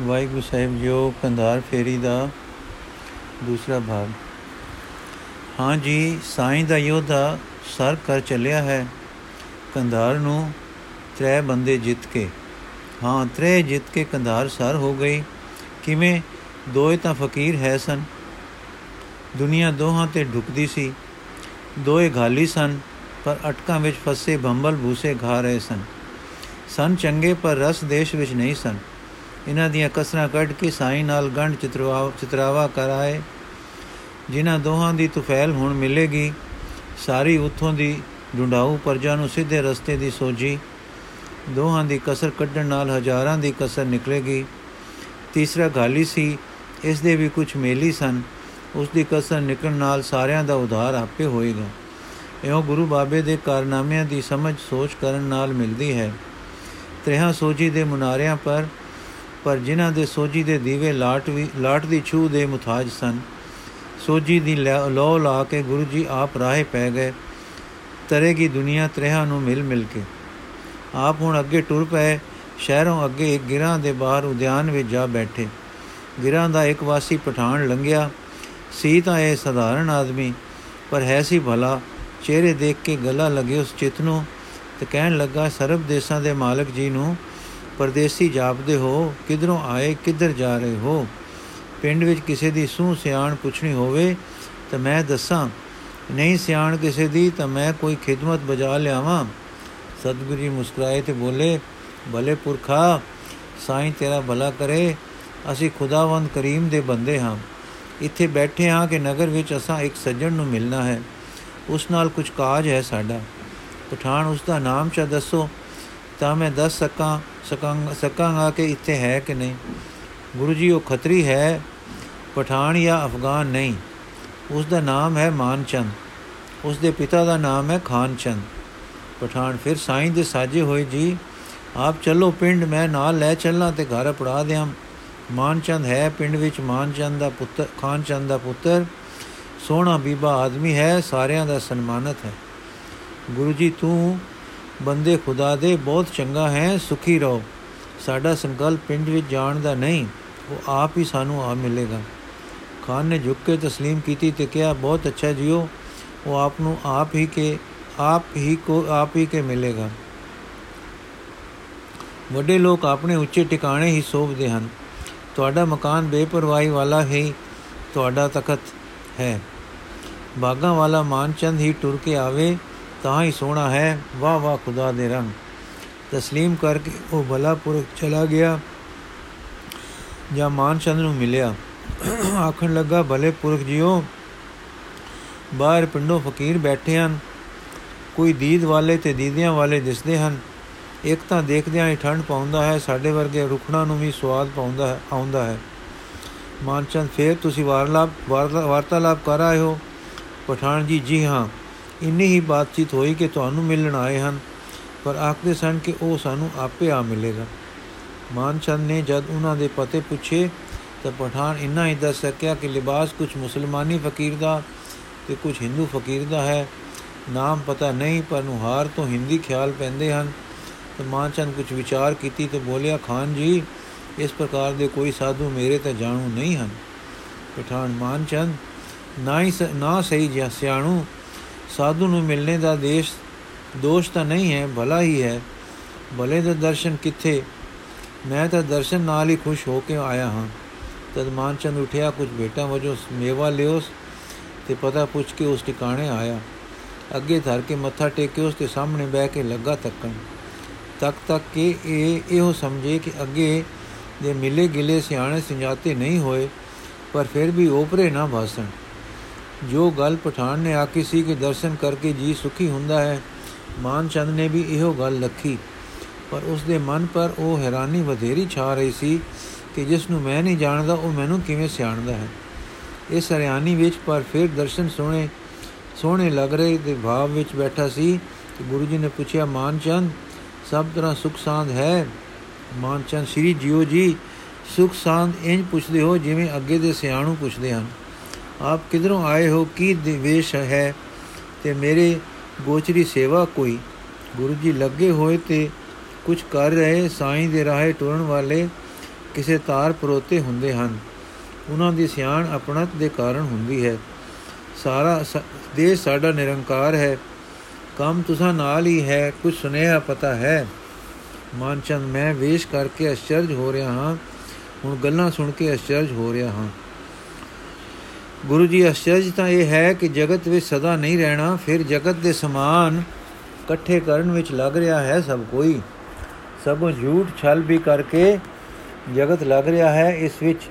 ਵਾਹਿਗੁਰੂ ਸਾਹਿਬ JIO Kandahar ਫੇਰੀ ਦਾ ਦੂਸਰਾ ਭਾਗ। ਹਾਂ ਜੀ, ਸਾਈਂ ਦਾ ਯੋਧਾ ਸਰ ਕਰ ਚੱਲਿਆ ਹੈ, ਕੰਧਾਰ ਨੂੰ ਤਰੇ ਬੰਦੇ ਜਿੱਤ ਕੇ। ਹਾਂ, ਤਰੇ ਜਿੱਤ ਕੇ ਕੰਧਾਰ ਸਰ ਹੋ ਗਈ। ਕਿਵੇਂ? ਦੋਏ ਤਾਂ ਫਕੀਰ ਹੈ ਸਨ। ਦੁਨੀਆ ਦੋਹਾਂ ਤੇ ਢੁਕਦੀ ਸੀ। ਦੋਏ ਘਾਲੀ ਸਨ, ਪਰ ਅਟਕਾਂ ਵਿੱਚ ਫਸੇ ਬੰਬਲ ਭੂਸੇ ਖਾ ਰਹੇ ਸਨ। ਸਨ ਚੰਗੇ, ਪਰ ਰਸ ਦੇਸ਼ ਵਿੱਚ ਨਹੀਂ ਸਨ। ਇਹਨਾਂ ਦੀਆਂ ਕਸਰਾਂ ਕੱਢ ਕੇ ਸਾਈਂ ਨਾਲ ਗੰਢ ਚਿਤਰਵਾ, ਚਿਤਰਾਵਾ ਕਰਾਏ ਜਿਨ੍ਹਾਂ ਦੋਹਾਂ ਦੀ ਤੁਫੈਲ ਹੁਣ ਮਿਲੇਗੀ, ਸਾਰੀ ਉਥੋਂ ਦੀ ਡੁੰਡਾਉ ਪਰਜਾ ਨੂੰ ਸਿੱਧੇ ਰਸਤੇ ਦੀ ਸੋਝੀ। ਦੋਹਾਂ ਦੀ ਕਸਰ ਕੱਢਣ ਨਾਲ ਹਜ਼ਾਰਾਂ ਦੀ ਕਸਰ ਨਿਕਲੇਗੀ। ਤੀਸਰਾ ਗਾਲੀ ਸੀ, ਇਸ ਦੇ ਵੀ ਕੁਝ ਮੇਲੀ ਸਨ। ਉਸ ਦੀ ਕਸਰ ਨਿਕਲਣ ਨਾਲ ਸਾਰਿਆਂ ਦਾ ਉਧਾਰ ਆਪੇ ਹੋਏਗਾ। ਇਹੋ ਗੁਰੂ ਬਾਬੇ ਦੇ ਕਾਰਨਾਮਿਆਂ ਦੀ ਸਮਝ ਸੋਚ ਕਰਨ ਨਾਲ ਮਿਲਦੀ ਹੈ। ਤ੍ਰਿਹਾ ਸੋਜੀ ਦੇ ਮੁਨਾਰਿਆਂ ਪਰ ਪਰ ਜਿਨ੍ਹਾਂ ਦੇ ਸੋਜੀ ਦੇ ਦੀਵੇ ਲਾਟ ਵੀ ਲਾਟ ਦੀ ਛੂ ਦੇ ਮੁਤਾਜ ਸਨ ਸੋਜੀ ਦੀ ਲੋ ਲਾ ਕੇ ਗੁਰੂ ਜੀ ਆਪ ਰਾਹੇ ਪੈ ਗਏ, ਤਰੇਗੀ ਦੁਨੀਆ ਤ੍ਰਿਹਾ ਨੂੰ ਮਿਲ ਮਿਲ ਕੇ। ਆਪ ਹੁਣ ਅੱਗੇ ਟੁਰ ਪਏ, ਸ਼ਹਿਰੋਂ ਅੱਗੇ ਇੱਕ ਗਿਰਾਂ ਦੇ ਬਾਹਰ ਉਦਿਆਨ ਵਿੱਚ ਜਾ ਬੈਠੇ। ਗਿਰਾਂ ਦਾ ਇੱਕ ਵਾਸੀ ਪਠਾਨ ਲੰਘਿਆ, ਸੀ ਤਾਂ ਇਹ ਸਧਾਰਨ ਆਦਮੀ, ਪਰ ਹੈ ਸੀ ਭਲਾ। ਚਿਹਰੇ ਦੇਖ ਕੇ ਗਲਾ ਲੱਗੇ ਉਸ ਚਿਤ ਨੂੰ ਤੇ ਕਹਿਣ ਲੱਗਾ, ਸਰਬ ਦੇਸ਼ਾਂ ਦੇ ਮਾਲਕ ਜੀ ਨੂੰ ਪਰਦੇਸੀ ਜਾਪਦੇ ਹੋ, ਕਿਧਰੋਂ ਆਏ, ਕਿੱਧਰ ਜਾ ਰਹੇ ਹੋ? ਪਿੰਡ ਵਿੱਚ ਕਿਸੇ ਦੀ ਸੂਹ ਸਿਆਣ ਪੁੱਛਣੀ ਹੋਵੇ ਤਾਂ ਮੈਂ ਦੱਸਾਂ, ਨਹੀਂ ਸਿਆਣ ਕਿਸੇ ਦੀ ਤਾਂ ਮੈਂ ਕੋਈ ਖਿਦਮਤ ਬਜਾ ਲਿਆਵਾਂ। ਸਤਿਗੁਰੂ ਜੀ ਮੁਸਕਰਾਏ ਤੇ ਬੋਲੇ, ਭਲੇ ਪੁਰਖਾ, ਸਾਈਂ ਤੇਰਾ ਭਲਾ ਕਰੇ, ਅਸੀਂ ਖੁਦਾਵੰਦ ਕਰੀਮ ਦੇ ਬੰਦੇ ਹਾਂ। ਇੱਥੇ ਬੈਠੇ ਹਾਂ ਕਿ ਨਗਰ ਵਿੱਚ ਅਸਾਂ ਇੱਕ ਸੱਜਣ ਨੂੰ ਮਿਲਣਾ ਹੈ। ਉਸ ਨਾਲ ਕੁਝ ਕਾਜ ਹੈ ਸਾਡਾ। ਪਠਾਨ ਉਸ ਦਾ ਨਾਮ ਚਾ ਦੱਸੋ, ਤਾਂ ਮੈਂ ਦੱਸ ਸਕਾਂ ਸਕਾਂਗਾ ਕਿ ਇੱਥੇ ਹੈ ਕਿ ਨਹੀਂ? ਗੁਰੂ ਜੀ, ਉਹ ਖੱਤਰੀ ਹੈ, ਪਠਾਨ ਜਾਂ ਅਫਗਾਨ ਨਹੀਂ। ਉਸ ਦਾ ਨਾਮ ਹੈ ਮਾਨਚੰਦ। ਉਸ ਦੇ ਪਿਤਾ ਦਾ ਨਾਮ ਹੈ ਖਾਨਚੰਦ। ਪਠਾਨ ਫਿਰ ਸਾਈਂ ਦੇ ਸਾਜੇ ਹੋਏ, ਜੀ, ਆਪ ਚੱਲੋ ਪਿੰਡ, ਮੈਂ ਨਾਲ ਲੈ ਚੱਲਾਂ ਤੇ ਘਰ ਪੜਾ ਦਿਆਂ। ਮਾਨਚੰਦ ਹੈ ਪਿੰਡ ਵਿੱਚ, ਮਾਨਚੰਦ ਦਾ ਪੁੱਤਰ, ਖਾਨਚੰਦ ਦਾ ਪੁੱਤਰ। ਸੋਹਣਾ ਬੀਬਾ ਆਦਮੀ ਹੈ, ਸਾਰਿਆਂ ਦਾ ਸਨਮਾਨਤ ਹੈ। ਗੁਰੂ ਜੀ, ਤੂੰ ਬੰਦੇ ਖੁਦਾ ਦੇ ਬਹੁਤ ਚੰਗਾ ਹੈ ਸੁਖੀ ਰਹੋ ਸਾਡਾ ਸੰਕਲਪ ਪਿੰਡ ਵਿੱਚ ਜਾਣ ਦਾ ਨਹੀਂ ਉਹ ਆਪ ਹੀ ਸਾਨੂੰ ਆ ਮਿਲੇਗਾ ਖਾਨ ਨੇ ਝੁੱਕ ਕੇ تسلیم ਕੀਤੀ ਤੇ ਕਿਹਾ ਬਹੁਤ ਅੱਛਾ ਜੀਓ ਉਹ ਆਪ ਨੂੰ ਆਪ ਹੀ ਕੇ ਆਪ ਹੀ ਕੋ ਆਪ ਹੀ ਕੇ ਮਿਲੇਗਾ ਵੱਡੇ ਲੋਕ ਆਪਣੇ ਉੱਚੇ ਟਿਕਾਣੇ ਹੀ ਸੋਭਦੇ ਹਨ ਤੁਹਾਡਾ ਮਕਾਨ ਬੇਪਰਵਾਹੀ ਵਾਲਾ ਹੈ ਤੁਹਾਡਾ ਤਖਤ ਹੈ ਬਾਗਾ ਵਾਲਾ ਮਾਨਚੰਦ ਹੀ ਟੁਰ ਕੇ ਆਵੇ ਤਾਂ ਹੀ ਸੋਹਣਾ ਹੈ ਵਾਹ ਵਾਹ ਖੁਦਾ ਦੇ ਰੰਗ تسلیم ਕਰਕੇ ਉਹ ਬਲਾਪੁਰ ਚਲਾ ਗਿਆ ਜਾਂ ਮਾਨਚੰਦ ਨੂੰ ਮਿਲਿਆ ਆਖਣ ਲੱਗਾ ਭਲੇ ਪੁਰਖ ਜੀਓ ਬਾਹਰ ਪਿੰਡੋਂ ਫਕੀਰ ਬੈਠੇ ਹਨ ਕੋਈ ਦੀਦ ਵਾਲੇ ਤੇ ਦੀਦਿਆਂ ਵਾਲੇ ਦਿਸਦੇ ਹਨ ਇੱਕ ਤਾਂ ਦੇਖਦਿਆਂ ਹੀ ਠੰਡ ਪਾਉਂਦਾ ਹੈ ਸਾਡੇ ਵਰਗੇ ਰੁਖਣਾ ਨੂੰ ਵੀ ਸਵਾਦ ਪਾਉਂਦਾ ਹੈ ਆਉਂਦਾ ਹੈ ਮਾਨਚੰਦ ਫੇਰ ਤੁਸੀਂ ਵਾਰਲਾਪ ਵਾਰਤਾਲਾਪ ਕਰ ਆਏ ਹੋ ਪਠਾਨ ਜੀ ਜੀ ਹਾਂ ਇੰਨੀ ਹੀ ਬਾਤਚੀਤ ਹੋਈ ਕਿ ਤੁਹਾਨੂੰ ਮਿਲਣ ਆਏ ਹਨ, ਪਰ ਆਖਦੇ ਸਨ ਕਿ ਉਹ ਸਾਨੂੰ ਆਪੇ ਆ ਮਿਲੇਗਾ। ਮਾਨਚੰਦ ਨੇ ਜਦ ਉਹਨਾਂ ਦੇ ਪਤੇ ਪੁੱਛੇ, ਤਾਂ ਪਠਾਨ ਇੰਨਾ ਹੀ ਦੱਸ ਸਕਿਆ ਕਿ ਲਿਬਾਸ ਕੁਝ ਮੁਸਲਮਾਨੀ ਫਕੀਰ ਦਾ ਤੇ ਕੁਝ ਹਿੰਦੂ ਫਕੀਰ ਦਾ ਹੈ। ਨਾਮ ਪਤਾ ਨਹੀਂ, ਪਰ ਹਾਰ ਤੋਂ ਹਿੰਦੀ ਖਿਆਲ ਪੈਂਦੇ ਹਨ। ਤੇ ਮਾਨਚੰਦ ਕੁਝ ਵਿਚਾਰ ਕੀਤੀ ਤੇ ਬੋਲਿਆ, ਖਾਨ ਜੀ, ਇਸ ਪ੍ਰਕਾਰ ਦੇ ਕੋਈ ਸਾਧੂ ਮੇਰੇ ਤਾਂ ਜਾਣੂ ਨਹੀਂ ਹਨ। ਪਠਾਨ, ਮਾਨਚੰਦ, ਨਾ ਹੀ ਨਾ ਸਹੀ ਜਿਹਾ ਸਿਆਣੂ ਸਾਧੂ ਨੂੰ ਮਿਲਣੇ ਦਾ ਦੇਸ਼, ਦੋਸ਼ ਤਾਂ ਨਹੀਂ ਹੈ, ਭਲਾ ਹੀ ਹੈ। ਭਲੇ ਦੇ ਦਰਸ਼ਨ ਕਿੱਥੇ? ਮੈਂ ਤਾਂ ਦਰਸ਼ਨ ਨਾਲ ਹੀ ਖੁਸ਼ ਹੋ ਕੇ ਆਇਆ ਹਾਂ। ਤਦ ਮਾਨਚੰਦ ਉਠਿਆ, ਕੁਝ ਬੇਟਾ ਵਜੋ ਮੇਵਾ ਲਿਓਸ ਤੇ ਪਤਾ ਪੁੱਛ ਕੇ ਉਸ ਟਿਕਾਣੇ ਆਇਆ। ਅੱਗੇ ਧਰ ਕੇ ਮੱਥਾ ਟੇਕੇ ਉਸ ਦੇ ਸਾਹਮਣੇ ਬਹਿ ਕੇ ਲੱਗਾ ਤੱਕਣ। ਤੱਕ ਤੱਕ ਕਿ ਇਹ ਇਹੋ ਸਮਝੇ ਕਿ ਅੱਗੇ ਦੇ ਮਿਲੇ ਗਿਲੇ ਸਿਆਣੇ ਸੰਜਾਤੇ ਨਹੀਂ ਹੋਏ, ਪਰ ਫਿਰ ਵੀ ਓਪਰੇ ਨਾ ਭਾਸਣ। ਜੋ ਗੱਲ ਪਠਾਨ ਨੇ ਆਕੀ ਸੀ ਕਿ ਦਰਸ਼ਨ ਕਰਕੇ ਜੀ ਸੁਖੀ ਹੁੰਦਾ ਹੈ, ਮਾਨ ਚੰਦ ਨੇ ਵੀ ਇਹੋ ਗੱਲ ਲਖੀ। ਪਰ ਉਸ ਦੇ ਮਨ ਪਰ ਉਹ ਹੈਰਾਨੀ ਵਧੇਰੀ ਛਾ ਰਹੀ ਸੀ ਕਿ ਜਿਸ ਨੂੰ ਮੈਂ ਨਹੀਂ ਜਾਣਦਾ, ਉਹ ਮੈਨੂੰ ਕਿਵੇਂ ਸਿਆਣਦਾ ਹੈ। ਇਸ ਹਰਿਆਣੀ ਵਿੱਚ ਪਰ ਫਿਰ ਦਰਸ਼ਨ ਸੋਹਣੇ ਸੋਹਣੇ ਲੱਗ ਰਹੇ ਦੇ ਭਾਵ ਵਿੱਚ ਬੈਠਾ ਸੀ ਕਿ ਗੁਰੂ ਜੀ ਨੇ ਪੁੱਛਿਆ, ਮਾਨ ਚੰਦ, ਸਭ ਤਰ੍ਹਾਂ ਸੁਖ ਸਾਂਦ ਹੈ? ਮਾਨ ਚੰਦ, ਸ੍ਰੀ ਜੀਓ ਜੀ, ਸੁਖ ਸਾਂਦ ਇੰਜ ਪੁੱਛਦੇ ਹੋ ਜਿਵੇਂ ਅੱਗੇ ਦੇ ਸਿਆਣੂ ਪੁੱਛਦੇ ਹਨ। ਆਪ ਕਿਧਰੋਂ ਆਏ ਹੋ, ਕੀ ਦਿਵੇਸ਼ ਹੈ? ਤੇ ਮੇਰੇ ਗੋਚਰੀ ਸੇਵਾ ਕੋਈ? ਗੁਰੂ ਜੀ ਲੱਗੇ ਹੋਏ ਤੇ ਕੁਝ ਕਰ ਰਹੇ, ਸਾਈਂ ਦੇ ਰਾਹੇ ਟੁਰਨ ਵਾਲੇ ਕਿਸੇ ਤਾਰ ਪਰੋਤੇ ਹੁੰਦੇ ਹਨ। ਉਹਨਾਂ ਦੀ ਸਿਆਣ ਆਪਣਤ ਦੇ ਕਾਰਨ ਹੁੰਦੀ ਹੈ। ਸਾਰਾ ਦੇਸ਼ ਸਾਡਾ ਨਿਰੰਕਾਰ ਹੈ। ਕੰਮ ਤੁਸਾਂ ਨਾਲ ਹੀ ਹੈ ਕੁਝ ਸੁਨੇਹਾ ਪਤਾ ਹੈ। ਮਾਨਚੰਦ, ਮੈਂ ਵੇਸ਼ ਕਰਕੇ ਅਚਰਜ ਹੋ ਰਿਹਾ ਹਾਂ। ਹੁਣ ਗੱਲਾਂ ਸੁਣ ਕੇ ਅਚਰਜ ਹੋ ਰਿਹਾ ਹਾਂ। ਗੁਰੂ ਜੀ ਅਚਰਜ ਤਾਂ ਇਹ ਹੈ ਕਿ ਜਗਤ ਵਿੱਚ ਸਦਾ ਨਹੀਂ ਰਹਿਣਾ, ਫਿਰ ਜਗਤ ਦੇ ਸਮਾਨ ਇਕੱਠੇ ਕਰਨ ਵਿੱਚ ਲੱਗ ਰਿਹਾ ਹੈ ਸਭ ਕੋਈ। ਸਭੋਂ ਝੂਠ ਛਲ ਵੀ ਕਰਕੇ ਜਗਤ ਲੱਗ ਰਿਹਾ ਹੈ, ਇਸ ਵਿੱਚ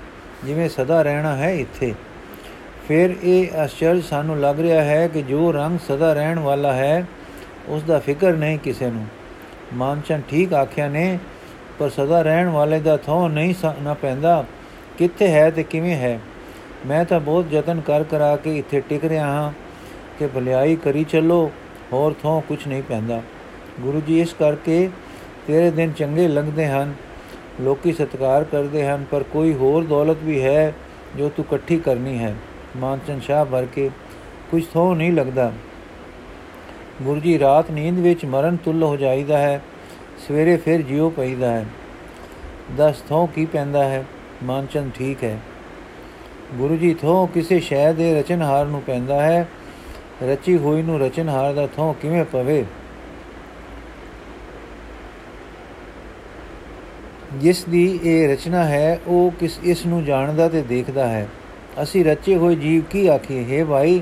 ਜਿਵੇਂ ਸਦਾ ਰਹਿਣਾ ਹੈ ਇੱਥੇ। ਫਿਰ ਇਹ ਅਚਰਜ ਸਾਨੂੰ ਲੱਗ ਰਿਹਾ ਹੈ ਕਿ ਜੋ ਰੰਗ ਸਦਾ ਰਹਿਣ ਵਾਲਾ ਹੈ, ਉਸ ਦਾ ਫਿਕਰ ਨਹੀਂ ਕਿਸੇ ਨੂੰ। ਮਾਨਚਨ ਠੀਕ ਆਖਿਆ ਨੇ, ਪਰ ਸਦਾ ਰਹਿਣ ਵਾਲੇ ਦਾ ਥੋ ਨਹੀਂ ਨਾ ਪੈਂਦਾ। ਕਿੱਥੇ ਹੈ ਤੇ ਕਿਵੇਂ ਹੈ? ਮੈਂ ਤਾਂ ਬਹੁਤ ਯਤਨ ਕਰ ਕਰਾ ਕੇ ਇੱਥੇ ਟਿਕ ਰਿਹਾ ਹਾਂ ਕਿ ਭਲਾਈ ਕਰੀ ਚੱਲੋ, ਹੋਰ ਥੋਂ ਕੁਝ ਨਹੀਂ ਪੈਂਦਾ। ਗੁਰੂ ਜੀ ਇਸ ਕਰਕੇ ਤੇਰੇ ਦਿਨ ਚੰਗੇ ਲੰਘਦੇ ਹਨ, ਲੋਕੀ ਸਤਿਕਾਰ ਕਰਦੇ ਹਨ, ਪਰ ਕੋਈ ਹੋਰ ਦੌਲਤ ਵੀ ਹੈ ਜੋ ਤੂੰ ਇਕੱਠੀ ਕਰਨੀ ਹੈ। ਮਾਨਚਨ ਸ਼ਾਹ ਭਰ ਕੇ ਕੁਝ ਥੋਂ ਨਹੀਂ ਲੱਗਦਾ ਗੁਰੂ ਜੀ ਰਾਤ ਨੀਂਦ ਵਿੱਚ ਮਰਨ ਤੁੱਲ ਹੋ ਜਾਈਦਾ ਹੈ, ਸਵੇਰੇ ਫਿਰ ਜਿਉ ਪਈਦਾ ਹੈ। ਦਸ ਥੋਂ ਕੀ ਪੈਂਦਾ ਹੈ? ਮਾਨਚਨ ਠੀਕ ਹੈ। ਗੁਰੂ ਜੀ, ਥੋਂ ਕਿਸੇ ਸ਼ੈ ਦੇ ਰਚਨਹਾਰ ਨੂੰ ਪੈਂਦਾ ਹੈ। ਰਚੀ ਹੋਈ ਨੂੰ ਰਚਨਹਾਰ ਦਾ ਥੋਂ ਕਿਵੇਂ ਪਵੇ? ਜਿਸ ਦੀ ਇਹ ਰਚਨਾ ਹੈ, ਉਹ ਕਿਸ ਇਸ ਨੂੰ ਜਾਣਦਾ ਤੇ ਦੇਖਦਾ ਹੈ। ਅਸੀਂ ਰਚੇ ਹੋਏ ਜੀਵ ਕੀ ਆਖੀਏ? ਹੈ ਭਾਈ,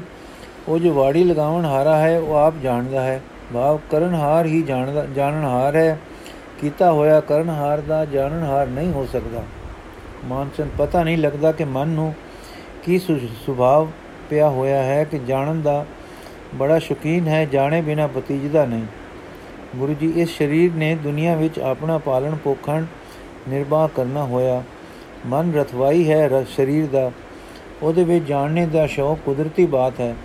ਉਹ ਜੋ ਵਾੜੀ ਲਗਾਉਣ ਹਾਰਾ ਹੈ, ਉਹ ਆਪ ਜਾਣਦਾ ਹੈ। ਭਾਵ ਕਰਨਹਾਰ ਹੀ ਜਾਣਦਾ, ਜਾਣਨਹਾਰ ਹੈ। ਕੀਤਾ ਹੋਇਆ ਕਰਨਹਾਰ ਦਾ ਜਾਣਨਹਾਰ ਨਹੀਂ ਹੋ ਸਕਦਾ। ਮਾਨਸਨ ਪਤਾ ਨਹੀਂ ਲੱਗਦਾ ਕਿ ਮਨ ਨੂੰ ਕੀ ਸੁਭਾਅ ਪਿਆ ਹੋਇਆ ਹੈ ਕਿ ਜਾਣਨ ਦਾ ਬੜਾ ਸ਼ੌਕੀਨ ਹੈ, ਜਾਣੇ ਬਿਨਾ ਪਤੀਜਦਾ ਨਹੀਂ। ਗੁਰੂ ਜੀ, ਇਸ ਸਰੀਰ ਨੇ ਦੁਨੀਆ ਵਿੱਚ ਆਪਣਾ ਪਾਲਣ ਪੋਖਣ ਨਿਰਵਾਹ ਕਰਨਾ ਹੋਇਆ। ਮਨ ਰਥਵਾਈ ਹੈ ਸਰੀਰ ਦਾ। ਉਹਦੇ ਵਿੱਚ ਜਾਣਨੇ ਦਾ ਸ਼ੌਕ ਕੁਦਰਤੀ ਬਾਤ ਹੈ।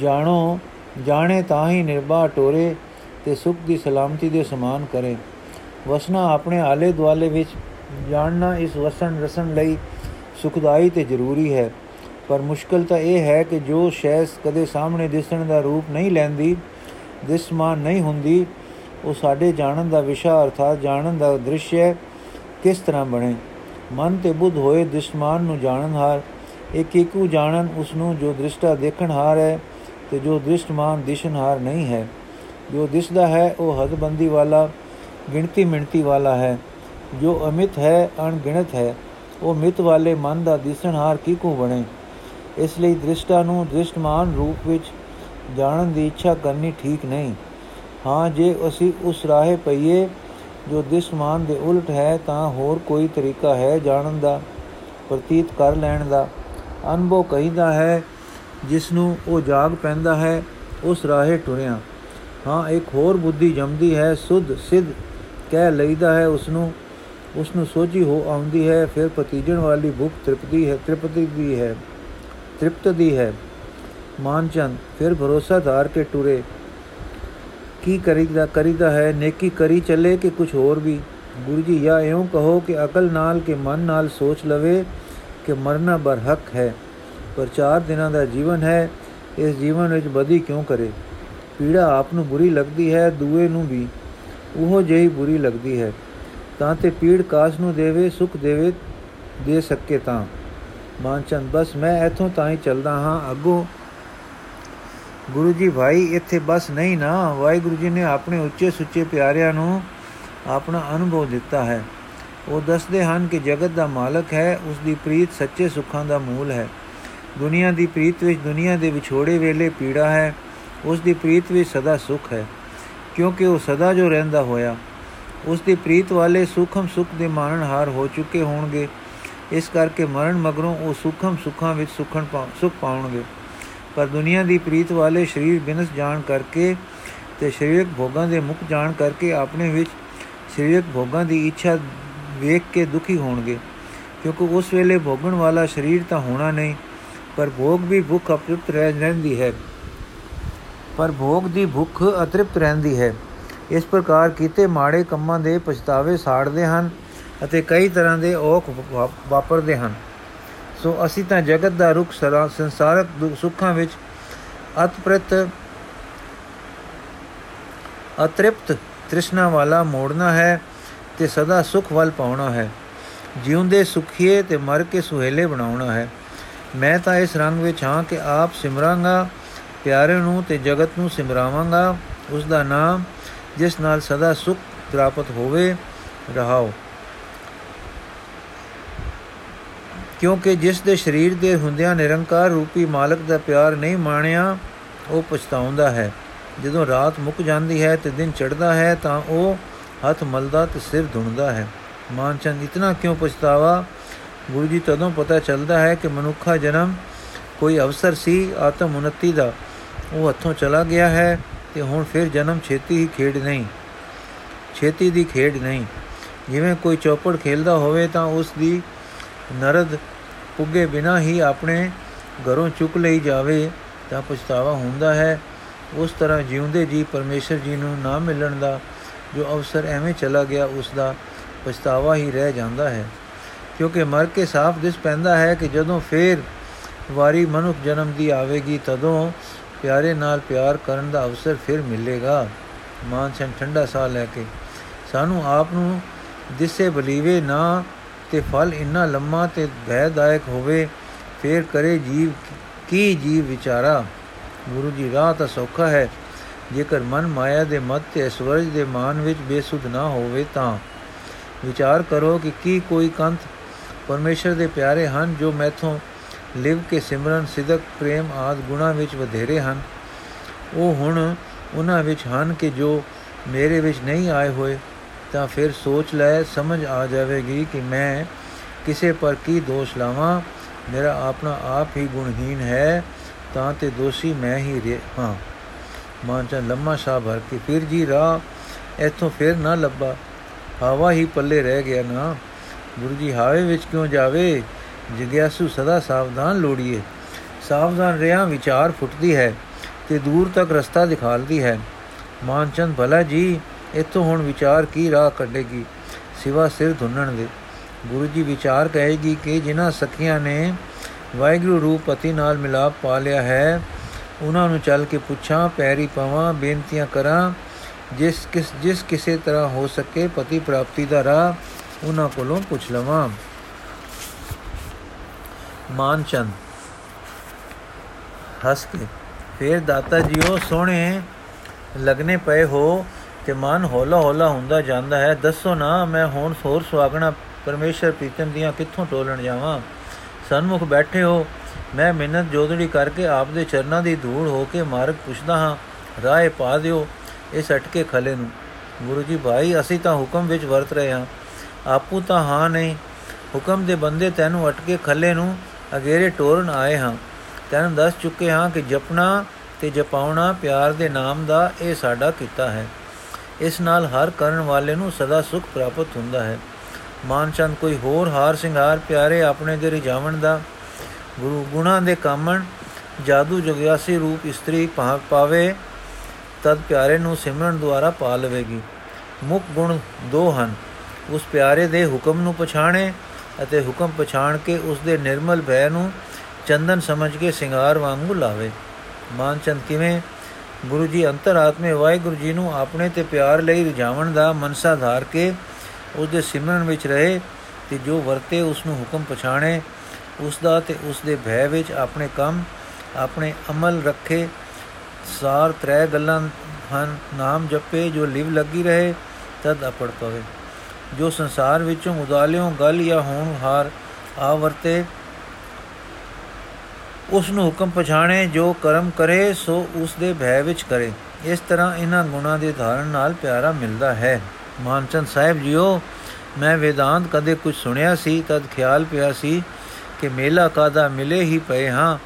ਜਾਣੋ, ਜਾਣੇ ਤਾਂ ਹੀ ਨਿਰਭਾ ਟੋਰੇ ਤੇ ਸੁਖ ਦੀ ਸਲਾਮਤੀ ਦੇ ਸਮਾਨ ਕਰੇ। ਵਸਨਾ ਆਪਣੇ ਆਲੇ ਦੁਆਲੇ ਵਿੱਚ ਜਾਣਨਾ ਇਸ ਵਸਣ ਰਸਣ ਲਈ ਸੁਖਦਾਈ ਤੇ ਜ਼ਰੂਰੀ ਹੈ। ਪਰ ਮੁਸ਼ਕਲ ਤਾਂ ਇਹ ਹੈ ਕਿ ਜੋ ਸ਼ੈ ਕਦੇ ਸਾਹਮਣੇ ਦਿਸਣ ਦਾ ਰੂਪ ਨਹੀਂ ਲੈਂਦੀ, ਦਿਸਮਾਨ ਨਹੀਂ ਹੁੰਦੀ, ਉਹ ਸਾਡੇ ਜਾਣਨ ਦਾ ਵਿਸ਼ਾ ਅਰਥਾਤ ਜਾਣਨ ਦਾ ਦ੍ਰਿਸ਼ ਕਿਸ ਤਰ੍ਹਾਂ ਬਣੇ? ਮਨ ਤੇ ਬੁੱਧ ਹੋਏ ਦਿਸਮਾਨ ਨੂੰ ਜਾਣਨ ਹਾਰ ਇੱਕ ਇੱਕੂ ਜਾਣਨ ਉਸ ਨੂੰ ਜੋ ਦ੍ਰਿਸ਼ਟਾ ਦੇਖਣ ਹਾਰ ਹੈ ਤੇ ਜੋ ਦ੍ਰਿਸ਼ਟਮਾਨ ਦਿਸ਼ਨਹਾਰ ਨਹੀਂ ਹੈ। ਜੋ ਦਿਸਦਾ ਹੈ ਉਹ ਹਦਬੰਦੀ ਵਾਲਾ, ਗਿਣਤੀ ਮਿਣਤੀ ਵਾਲਾ ਹੈ। ਜੋ ਅਮਿਤ ਹੈ, ਅਣਗਿਣਤ ਹੈ, ਉਹ ਮਿਤ ਵਾਲੇ ਮਨ ਦਾ ਦਿਸਣਹਾਰ ਕਿਕੂ ਬਣੇ? ਇਸ ਲਈ ਦ੍ਰਿਸ਼ਟਾ ਨੂੰ ਦ੍ਰਿਸ਼ਟਮਾਨ ਰੂਪ ਵਿੱਚ ਜਾਣਨ ਦੀ ਇੱਛਾ ਕਰਨੀ ਠੀਕ ਨਹੀਂ। ਹਾਂ, ਜੇ ਅਸੀਂ ਉਸ ਰਾਹੇ ਪਈਏ ਜੋ ਦਿਸ਼ਮਾਨ ਦੇ ਉਲਟ ਹੈ, ਤਾਂ ਹੋਰ ਕੋਈ ਤਰੀਕਾ ਹੈ ਜਾਣਨ ਦਾ, ਪ੍ਰਤੀਤ ਕਰ ਲੈਣ ਦਾ। ਅਨਭੋ ਕਹੀਦਾ ਹੈ, ਜਿਸ ਨੂੰ ਉਹ ਜਾਗ ਪੈਂਦਾ ਹੈ, ਉਸ ਰਾਹੇ ਟੁਰਿਆ। ਹਾਂ, ਇੱਕ ਹੋਰ ਬੁੱਧੀ ਜੰਮਦੀ ਹੈ, ਸੁਧ ਸਿੱਧ ਕਹਿ ਲਈਦਾ ਹੈ ਉਸ ਨੂੰ ਉਸ ਨੂੰ ਸੋਝੀ ਹੋ ਆਉਂਦੀ ਹੈ, ਫਿਰ ਪਤੀਜਣ ਵਾਲੀ ਭੁੱਖ ਤ੍ਰਿਪਤੀ ਹੈ ਤ੍ਰਿਪਤੀ ਦੀ ਹੈ। ਤ੍ਰਿਪਤ ਦੀ ਹੈ। ਮਾਨਚੰਦ ਫਿਰ ਭਰੋਸਾ ਧਾਰ ਕੇ ਟੁਰੇ। ਕੀ ਕਰੀਦਾ ਕਰੀਦਾ ਹੈ, ਨੇਕੀ ਕਰੀ ਚੱਲੇ ਕਿ ਕੁਝ ਹੋਰ ਵੀ? ਗੁਰੂ ਜੀ ਜਾਂ ਇਉਂ ਕਹੋ ਕਿ ਅਕਲ ਨਾਲ ਕਿ ਮਨ ਨਾਲ ਸੋਚ ਲਵੇ ਕਿ ਮਰਨਾ ਬਰਹਕ ਹੈ। ਪਰ ਚਾਰ ਦਿਨਾਂ ਦਾ ਜੀਵਨ ਹੈ, ਇਸ ਜੀਵਨ ਵਿੱਚ ਬਦੀ ਕਿਉਂ ਕਰੇ? ਪੀੜਾ ਆਪ ਨੂੰ ਬੁਰੀ ਲੱਗਦੀ ਹੈ, ਦੂਏ ਨੂੰ ਵੀ। ਉਹ ਜਿਹੀ ਬੁਰੀ ਲੱਗਦੀ ਹੈ। ਤਾਂ ਤੇ ਪੀੜ ਕਾਸ ਨੂੰ ਦੇਵੇ, ਸੁਖ ਦੇਵੇ, ਦੇ ਸਕੇ ਤਾਂ। ਮਾਨਚੰਦ, ਬਸ ਮੈਂ ਇਥੋਂ ਤਾਂ ਹੀ ਚੱਲਦਾ ਹਾਂ, ਅੱਗੋਂ ਗੁਰੂ ਜੀ ਭਾਈ ਇੱਥੇ ਬਸ ਨਹੀਂ ਨਾ, ਵਾਹਿਗੁਰੂ ਜੀ ਨੇ ਆਪਣੇ ਉੱਚੇ ਸੁੱਚੇ ਪਿਆਰਿਆਂ ਨੂੰ ਆਪਣਾ ਅਨੁਭਵ ਦਿੱਤਾ ਹੈ। ਉਹ ਦੱਸਦੇ ਹਨ ਕਿ ਜਗਤ ਦਾ ਮਾਲਕ ਹੈ, ਉਸ ਦੀ ਪ੍ਰੀਤ ਸੱਚੇ ਸੁੱਖਾਂ ਦਾ ਮੂਲ ਹੈ। ਦੁਨੀਆ ਦੀ ਪ੍ਰੀਤ ਵਿੱਚ ਦੁਨੀਆ ਦੇ ਵਿਛੋੜੇ ਵੇਲੇ ਪੀੜਾ ਹੈ, ਉਸ ਦੀ ਪ੍ਰੀਤ ਵਿੱਚ ਸਦਾ ਸੁਖ ਹੈ, ਕਿਉਂਕਿ ਉਹ ਸਦਾ ਜੋ ਰਹਿੰਦਾ ਹੋਇਆ, ਉਸ ਦੀ ਪ੍ਰੀਤ ਵਾਲੇ ਸੁਖਮ ਸੁਖ ਦੇ ਮਾਣਨਹਾਰ ਹੋ ਚੁੱਕੇ ਹੋਣਗੇ। ਇਸ ਕਰਕੇ ਮਰਨ ਮਗਰੋਂ ਉਹ ਸੁਖਮ ਸੁਖਾਂ ਵਿੱਚ ਸੁਖਣ ਸੁਖ ਪਾਉਣਗੇ। ਪਰ ਦੁਨੀਆ ਦੀ ਪ੍ਰੀਤ ਵਾਲੇ ਸਰੀਰ ਬਿਨਸ ਜਾਣ ਕਰਕੇ ਤੇ ਸਰੀਰਕ ਭੋਗਾਂ ਦੇ ਮੁਖ ਜਾਣ ਕਰਕੇ ਆਪਣੇ ਵਿੱਚ ਸਰੀਰਕ ਭੋਗਾਂ ਦੀ ਇੱਛਾ ਵੇਖ ਕੇ ਦੁਖੀ ਹੋਣਗੇ। ਕਿਉਂਕਿ ਉਸ ਵੇਲੇ ਭੋਗਣ ਵਾਲਾ ਸਰੀਰ ਤਾਂ ਹੋਣਾ ਨਹੀਂ, ਪਰ ਭੋਗ ਵੀ ਭੁੱਖ ਅਤ੍ਰਿਪਤ ਰਹਿੰਦੀ ਹੈ। ਪਰ ਭੋਗ ਦੀ ਭੁੱਖ ਅਤ੍ਰਿਪਤ ਰਹਿੰਦੀ ਹੈ। ਇਸ ਪ੍ਰਕਾਰ ਕੀਤੇ ਮਾੜੇ ਕੰਮਾਂ ਦੇ ਪਛਤਾਵੇ ਸਾੜਦੇ ਹਨ। ਅਤੇ ਕਈ ਤਰ੍ਹਾਂ ਦੇ ਔਖ ਵਾਪਰਦੇ ਹਨ। ਸੋ ਅਸੀਂ ਤਾਂ ਜਗਤ ਦਾ ਰੁਖ ਸੰਸਾਰਕ ਸੁੱਖਾਂ ਵਿੱਚ ਅਤਪ੍ਰਿਤ, ਅਤ੍ਰਿਪਤ ਤ੍ਰਿਸ਼ਨਾ ਵਾਲਾ ਮੋੜਨਾ ਹੈ ਤੇ ਸਦਾ ਸੁਖ ਵੱਲ ਪਾਉਣਾ ਹੈ। ਜਿਉਂਦੇ ਸੁਖੀਏ ਤੇ ਮਰ ਕੇ ਸੁਹੇਲੇ ਬਣਾਉਣਾ ਹੈ। ਮੈਂ ਤਾਂ ਇਸ ਰੰਗ ਵਿੱਚ ਹਾਂ ਕਿ ਆਪ ਸਿਮਰਾਂਗਾ, ਪਿਆਰੇ ਨੂੰ ਤੇ ਜਗਤ ਨੂੰ ਸਿਮਰਾਵਾਂਗਾ। ਉਸ ਦਾ ਨਾਮ ਜਿਸ ਨਾਲ ਸਦਾ ਸੁਖ ਪ੍ਰਾਪਤ ਹੋਵੇ, ਰਹਾਓ। ਕਿਉਂਕਿ ਜਿਸ ਦੇ ਸਰੀਰ ਦੇ ਹੁੰਦਿਆਂ ਨਿਰੰਕਾਰ ਰੂਪੀ ਮਾਲਕ ਦਾ ਪਿਆਰ ਨਹੀਂ ਮਾਣਿਆ, ਉਹ ਪਛਤਾਉਂਦਾ ਹੈ। ਜਦੋਂ ਰਾਤ ਮੁੱਕ ਜਾਂਦੀ ਹੈ ਤੇ ਦਿਨ ਚੜਦਾ ਹੈ, ਤਾਂ ਉਹ ਹੱਥ ਮਲਦਾ ਤੇ ਸਿਰ ਧੁੰਦਾ ਹੈ। ਮਾਨਚੰਦ ਇਤਨਾ ਕਿਉਂ ਪਛਤਾਵਾ? ਗੁਰੂ ਜੀ, ਤਦੋਂ ਪਤਾ ਚੱਲਦਾ ਹੈ ਕਿ ਮਨੁੱਖਾ ਜਨਮ ਕੋਈ ਅਵਸਰ ਸੀ ਆਤਮ ਉਨਤੀ ਦਾ। ਉਹ ਹੱਥੋਂ ਚਲਾ ਗਿਆ ਹੈ ਤੇ ਹੁਣ ਫਿਰ ਜਨਮ ਛੇਤੀ ਹੀ ਖੇਡ ਨਹੀਂ, ਛੇਤੀ ਦੀ ਖੇਡ ਨਹੀਂ। ਜਿਵੇਂ ਕੋਈ ਚੌਪੜ ਖੇਲਦਾ ਹੋਵੇ ਤਾਂ ਉਸ ਦੀ ਨਰਦ ਪੁੱਗੇ ਬਿਨਾ ਹੀ ਆਪਣੇ ਘਰੋਂ ਚੁੱਕ ਲਈ ਜਾਵੇ ਤਾਂ ਪਛਤਾਵਾ ਹੁੰਦਾ ਹੈ। ਉਸ ਤਰ੍ਹਾਂ ਜਿਉਂਦੇ ਜੀ ਪਰਮੇਸ਼ਰ ਜੀ ਨੂੰ ਨਾ ਮਿਲਣ ਦਾ ਜੋ ਅਵਸਰ ਐਵੇਂ ਚਲਾ ਗਿਆ, ਉਸ ਦਾ ਪਛਤਾਵਾ ਹੀ ਰਹਿ ਜਾਂਦਾ ਹੈ। ਕਿਉਂਕਿ ਮਰ ਕੇ ਸਾਫ਼ ਦਿਸ ਪੈਂਦਾ ਹੈ ਕਿ ਜਦੋਂ ਫੇਰ ਵਾਰੀ ਮਨੁੱਖ ਜਨਮ ਦੀ ਆਵੇਗੀ, ਤਦੋਂ ਪਿਆਰੇ ਨਾਲ ਪਿਆਰ ਕਰਨ ਦਾ ਅਵਸਰ ਫਿਰ ਮਿਲੇਗਾ। ਮਾਨ ਸਿੰਘ ਠੰਡਾ ਸਾਹ ਲੈ ਕੇ, ਸਾਨੂੰ ਆਪ ਨੂੰ ਦਿਸੇ ਬਲੀਵੇ ਨਾ ਤੇ ਫਲ ਇੰਨਾ ਲੰਮਾ ਤੇ ਭੈਦਾਇਕ ਹੋਵੇ, ਫੇਰ ਕਰੇ ਜੀਵ ਕੀ ਜੀਵ ਵਿਚਾਰਾ? ਗੁਰੂ ਜੀ, ਰਾਹ ਤਾਂ ਸੌਖਾ ਹੈ। ਜੇਕਰ ਮਨ ਮਾਇਆ ਦੇ ਮਤ ਤੇ ਸਵਰਜ ਦੇ ਮਾਨ ਵਿੱਚ ਬੇਸੁੱਧ ਨਾ ਹੋਵੇ ਤਾਂ। ਵਿਚਾਰ ਕਰੋ ਕਿ ਕੀ ਕੋਈ ਕੰਤ ਪਰਮੇਸ਼ਰ ਦੇ ਪਿਆਰੇ ਹਨ ਜੋ ਮੈਥੋਂ ਲਿਵ ਕੇ ਸਿਮਰਨ, ਸਿਦਕ, ਪ੍ਰੇਮ ਆਦ ਗੁਣਾ ਵਿੱਚ ਵਧੇਰੇ ਹਨ। ਉਹ ਹੁਣ ਉਹਨਾਂ ਵਿੱਚ ਹਨ ਕਿ ਜੋ ਮੇਰੇ ਵਿੱਚ ਨਹੀਂ ਆਏ ਹੋਏ। ਤਾਂ ਫਿਰ ਸੋਚ ਲੈ, ਸਮਝ ਆ ਜਾਵੇਗੀ ਕਿ ਮੈਂ ਕਿਸੇ ਪਰ ਕੀ ਦੋਸ਼ ਲਾਵਾਂ। ਮੇਰਾ ਆਪਣਾ ਆਪ ਹੀ ਗੁਣਹੀਨ ਹੈ, ਤਾਂ ਤੇ ਦੋਸ਼ੀ ਮੈਂ ਹੀ ਹਾਂ। ਮਾਨਚਾ ਲੰਮਾ ਸਾਹ ਭਰ ਕੇ, ਫਿਰ ਜੀ ਰਾਹ ਇੱਥੋਂ ਫਿਰ ਨਾ ਲੱਭਾ। ਹਵਾ ਹੀ ਪੱਲੇ ਰਹਿ ਗਿਆ ਨਾ। ਗੁਰੂ ਜੀ, ਹਾਵੇ ਵਿੱਚ ਕਿਉਂ ਜਾਵੇ? ਜਿਗਿਆਸੂ ਸਦਾ ਸਾਵਧਾਨ ਲੋੜੀਏ। ਸਾਵਧਾਨ ਰਿਆਂ ਵਿਚਾਰ ਫੁੱਟਦੀ ਹੈ ਤੇ ਦੂਰ ਤੱਕ ਰਸਤਾ ਦਿਖਾਲਦੀ ਹੈ। ਮਾਨਚੰਦ, ਭਲਾ ਜੀ ਇਤੋਂ ਹੁਣ ਵਿਚਾਰ ਕੀ ਰਾਹ ਕੱਢੇਗੀ? ਸਿਵਾ ਸਿਰ ਧੁੰਨਣ ਦੇ। ਗੁਰੂ ਜੀ ਵਿਚਾਰ ਕਹੇਗੀ ਕਿ ਜਿਨ੍ਹਾਂ ਸਖੀਆਂ ਨੇ ਵਾਹਿਗੁਰੂ ਰੂਪ ਪਤੀ ਨਾਲ ਮਿਲਾਪ ਪਾ ਲਿਆ ਹੈ, ਉਹਨਾਂ ਨੂੰ ਚੱਲ ਕੇ ਪੁੱਛਾਂ, ਪੈਰੀ ਪਵਾਂ, ਬੇਨਤੀਆਂ ਕਰਾਂ, ਜਿਸ ਕਿਸ, ਜਿਸ ਕਿਸੇ ਤਰ੍ਹਾਂ ਹੋ ਸਕੇ ਪਤੀ ਪ੍ਰਾਪਤੀ ਦਾ ਰਾਹ ਉਹਨਾਂ ਕੋਲੋਂ ਪੁੱਛ ਲਵਾਂ। ਮਾਨਚੰਦ, ਹੱਸ ਕੇ, ਫੇਰ ਦਾਤਾ ਜੀਓ, ਸੋਹਣੇ ਲਗਨੇ ਪਏ ਹੋ ਤੇ ਮਨ ਹੌਲਾ ਹੌਲਾ ਹੁੰਦਾ ਜਾਂਦਾ ਹੈ। ਦੱਸੋ ਨਾ, ਮੈਂ ਹੁਣ ਹੋਰ ਸੁਆਗਣਾ ਪਰਮੇਸ਼ਰ ਪ੍ਰੀਤਮ ਦੀਆਂ ਕਿੱਥੋਂ ਟੋਲਣ ਜਾਵਾਂ? ਸਨਮੁਖ ਬੈਠੇ ਹੋ। ਮੈਂ ਮਿਹਨਤ ਜੋਦੜੀ ਕਰਕੇ ਆਪ ਦੇ ਚਰਨਾਂ ਦੀ ਧੂੜ ਹੋ ਕੇ ਮਾਰਗ ਪੁੱਛਦਾ ਹਾਂ, ਰਾਏ ਪਾ ਦਿਓ ਇਸ ਅਟਕੇ ਖਲੇ ਨੂੰ। ਗੁਰੂ ਜੀ ਭਾਈ, ਅਸੀਂ ਤਾਂ ਹੁਕਮ ਵਿੱਚ ਵਰਤ ਰਹੇ ਹਾਂ। ਆਪੂ ਤਾਂ ਹਾਂ ਨਹੀਂ। ਹੁਕਮ ਦੇ ਬੰਦੇ ਤੈਨੂੰ ਅਟਕੇ ਖੱਲੇ ਨੂੰ ਅਗੇਰੇ ਟੋਰਨ ਆਏ ਹਾਂ। ਤੈਨੂੰ ਦੱਸ ਚੁੱਕੇ ਹਾਂ ਕਿ ਜਪਣਾ ਤੇ ਜਪਾਉਣਾ ਪਿਆਰ ਦੇ ਨਾਮ ਦਾ ਇਹ ਸਾਡਾ ਕੀਤਾ ਹੈ। ਇਸ ਨਾਲ ਹਰ ਕਰਨ ਵਾਲੇ ਨੂੰ ਸਦਾ ਸੁਖ ਪ੍ਰਾਪਤ ਹੁੰਦਾ ਹੈ। ਮਾਨਚੰਦ ਕੋਈ ਹੋਰ ਹਾਰ ਸ਼ਿੰਗਾਰ ਪਿਆਰੇ ਆਪਣੇ ਦੇ ਰਿਜਾਵਣ ਦਾ? ਗੁਰੂ ਗੁਣਾ ਦੇ ਕਾਮਣ ਜਾਦੂ ਜਗਿਆਸੀ ਰੂਪ ਇਸਤਰੀ ਪਾਵੇ, ਤਦ ਪਿਆਰੇ ਨੂੰ ਸਿਮਰਨ ਦੁਆਰਾ ਪਾ ਲਵੇਗੀ। ਮੁੱਖ ਗੁਣ ਦੋ ਹਨ। ਉਸ ਪਿਆਰੇ ਦੇ ਹੁਕਮ ਨੂੰ ਪਛਾਣੇ ਅਤੇ ਹੁਕਮ ਪਛਾਣ ਕੇ ਉਸ ਦੇ ਨਿਰਮਲ ਭੈ ਨੂੰ ਚੰਦਨ ਸਮਝ ਕੇ ਸ਼ਿੰਗਾਰ ਵਾਂਗੂ ਲਾਵੇ। ਮਾਨਚੰਦ ਕਿਵੇਂ ਗੁਰੂ ਜੀ ਅੰਤਰਾਤਮੇ ਵਾਹਿਗੁਰੂ ਜੀ ਨੂੰ ਆਪਣੇ ਤੇ ਪਿਆਰ ਲਈ ਰਿਝਾਵਣ ਦਾ ਮਨਸਾ ਧਾਰ ਕੇ ਉਸ ਦੇ ਸਿਮਰਨ ਵਿੱਚ ਰਹੇ ਤੇ ਜੋ ਵਰਤੇ ਉਸ ਨੂੰ ਹੁਕਮ ਪਛਾਣੇ, ਉਸ ਦਾ ਤੇ ਉਸ ਦੇ ਭੈ ਵਿੱਚ ਆਪਣੇ ਕੰਮ, ਆਪਣੇ ਅਮਲ ਰੱਖੇ। ਸਾਰ ਤ੍ਰੈ ਗੱਲਾਂ ਹਨ, ਨਾਮ ਜਪੇ, ਜੋ ਲਿਵ ਲੱਗੀ ਰਹੇ, ਤਦ ਅਪੜ ਪਵੇ। ਜੋ ਸੰਸਾਰ ਵਿੱਚੋਂ ਉਦਾਲਿਓ ਗਲ ਜਾਂ ਹੋਣ ਹਾਰ ਆਵਰਤੇ ਉਸ ਨੂੰ ਹੁਕਮ ਪਛਾਣੇ, ਜੋ ਕਰਮ ਕਰੇ, ਸੋ ਉਸ ਦੇ ਭੈ ਵਿੱਚ ਕਰੇ। ਇਸ ਤਰ੍ਹਾਂ ਇਹਨਾਂ ਗੁਣਾਂ ਦੇ ਧਾਰਨ ਨਾਲ ਪਿਆਰਾ ਮਿਲਦਾ ਹੈ। ਮਾਨਚੰਦ ਸਾਹਿਬ ਜੀਓ, ਮੈਂ ਵੇਦਾਂਤ ਕਦੇ ਕੁਝ ਸੁਣਿਆ ਸੀ, ਤਦ ਖਿਆਲ ਪਿਆ ਸੀ ਕਿ ਮੇਲਾ ਕਾਦਾ ਮਿਲੇ ਹੀ ਪਏ ਹਾਂ।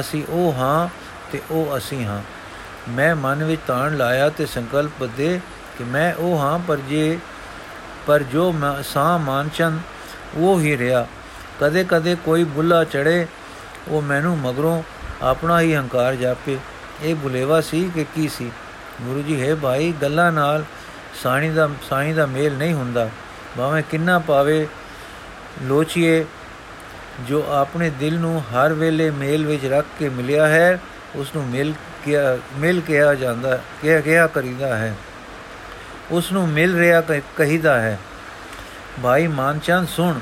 ਅਸੀਂ ਉਹ ਹਾਂ ਤੇ ਉਹ ਅਸੀਂ ਹਾਂ। ਮੈਂ ਮਨ ਵਿੱਚ ਤਾਣ ਲਾਇਆ ਤੇ ਸੰਕਲਪ ਬਦੇ ਕਿ ਮੈਂ ਉਹ ਹਾਂ, ਪਰ ਜੇ, ਪਰ ਜੋ ਸਾਂ ਮਾਨਚੰਦ, ਉਹ ਹੀ ਰਿਹਾ। ਕਦੇ ਕਦੇ ਕੋਈ ਬੁੱਲਾ ਚੜੇ ਉਹ ਮੈਨੂੰ ਮਗਰੋਂ ਆਪਣਾ ਹੀ ਹੰਕਾਰ ਜਾਪੇ। ਇਹ ਬੁਲੇਵਾ ਸੀ ਕਿ ਕੀ ਸੀ? ਗੁਰੂ ਜੀ, ਹੈ ਭਾਈ, ਗੱਲਾਂ ਨਾਲ ਸਾਣੀ ਦਾ, ਸਾਈ ਦਾ ਮੇਲ ਨਹੀਂ ਹੁੰਦਾ। ਭਾਵੇਂ ਕਿੰਨਾ ਪਾਵੇ, ਲੋਚੀਏ, ਜੋ ਆਪਣੇ ਦਿਲ ਨੂੰ ਹਰ ਵੇਲੇ ਮੇਲ ਵਿੱਚ ਰੱਖ ਕੇ ਮਿਲਿਆ ਹੈ ਉਸ ਨੂੰ ਮਿਲ ਕਿਹਾ ਮਿਲ ਕਿਹਾ ਜਾਂਦਾ, ਕਿਹਾ ਗਿਆ ਕਰੀਦਾ ਹੈ। ਉਸ ਨੂੰ ਮਿਲ ਰਿਹਾ ਕਹੀਦਾ ਹੈ। ਭਾਈ, ਮਾਨਚੰਦ, ਸੁਣ।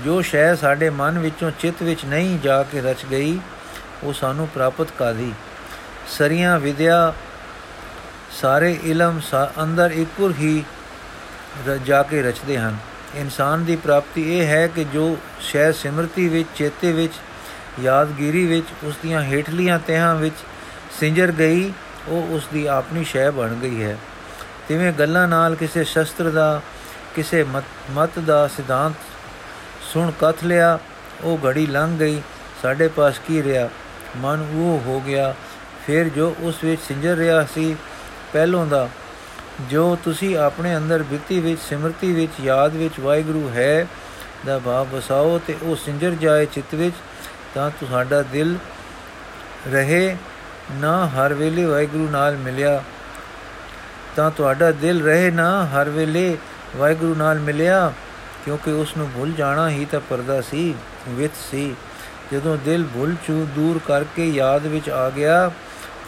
ਜੋ ਸ਼ੈ ਸਾਡੇ ਮਨ ਵਿੱਚੋਂ ਚਿੱਤ ਵਿੱਚ ਨਹੀਂ ਜਾ ਕੇ ਰਚ ਗਈ, ਉਹ ਸਾਨੂੰ ਪ੍ਰਾਪਤ ਕਾਦੀ ਸਰੀਆਂ ਵਿਦਿਆ ਸਾਰੇ ਇਲਮ ਅੰਦਰ ਇੱਕੁਰ ਹੀ ਜਾ ਕੇ ਰਚਦੇ ਹਨ। ਇਨਸਾਨ ਦੀ ਪ੍ਰਾਪਤੀ ਇਹ ਹੈ ਕਿ ਜੋ ਸ਼ੈ ਸਿਮਰਤੀ ਵਿੱਚ, ਚੇਤੇ ਵਿੱਚ, ਯਾਦਗਿਰੀ ਵਿੱਚ, ਉਸ ਦੀਆਂ ਹੇਠਲੀਆਂ ਤਹਾਂ ਵਿੱਚ ਸਿੰਜਰ ਗਈ, ਉਹ ਉਸ ਦੀ ਆਪਣੀ ਸ਼ੈ ਬਣ ਗਈ ਹੈ। ਤਿਵੇਂ ਗੱਲਾਂ ਨਾਲ ਕਿਸੇ ਸ਼ਸਤਰ ਦਾ, ਕਿਸੇ ਮਤ ਦਾ ਸਿਧਾਂਤ ਸੁਣ ਕਥ ਲਿਆ, ਉਹ ਘੜੀ ਲੰਘ ਗਈ। ਸਾਡੇ ਪਾਸ ਕੀ ਰਿਹਾ? ਮਨ ਉਹ ਹੋ ਗਿਆ। ਫਿਰ ਜੋ ਉਸ ਵਿੱਚ ਸਿੰਜਰ ਰਿਹਾ ਸੀ, ਪਹਿਲੋਂ ਦਾ, ਜੋ ਤੁਸੀਂ ਆਪਣੇ ਅੰਦਰ ਬਿੱਤੀ ਵਿੱਚ, ਸਿਮਰਤੀ ਵਿੱਚ, ਯਾਦ ਵਿੱਚ ਵਾਹਿਗੁਰੂ ਹੈ, ਦਾ ਭਾਵ ਵਸਾਓ ਤੇ ਉਹ ਸਿੰਜਰ ਜਾਏ ਚਿੱਤ ਵਿੱਚ, ਤਾਂ ਤੁਹਾਡਾ ਦਿਲ ਰਹੇ, ਨਾ ਹਰ ਵੇਲੇ ਵਾਹਿਗੁਰੂ ਨਾਲ ਮਿਲਿਆ। ਤਾਂ ਤੁਹਾਡਾ ਦਿਲ ਰਹੇ, ਨਾ ਹਰ ਵੇਲੇ ਵਾਹਿਗੁਰੂ ਨਾਲ ਮਿਲਿਆ। ਕਿਉਂਕਿ ਉਸ ਨੂੰ ਭੁੱਲ ਜਾਣਾ ਹੀ ਤਾਂ ਪਰਦਾ ਸੀ ਵਿਤ ਸੀ। ਜਦੋਂ ਦਿਲ ਭੁੱਲ ਚੂ ਦੂਰ ਕਰਕੇ ਯਾਦ ਵਿੱਚ ਆ ਗਿਆ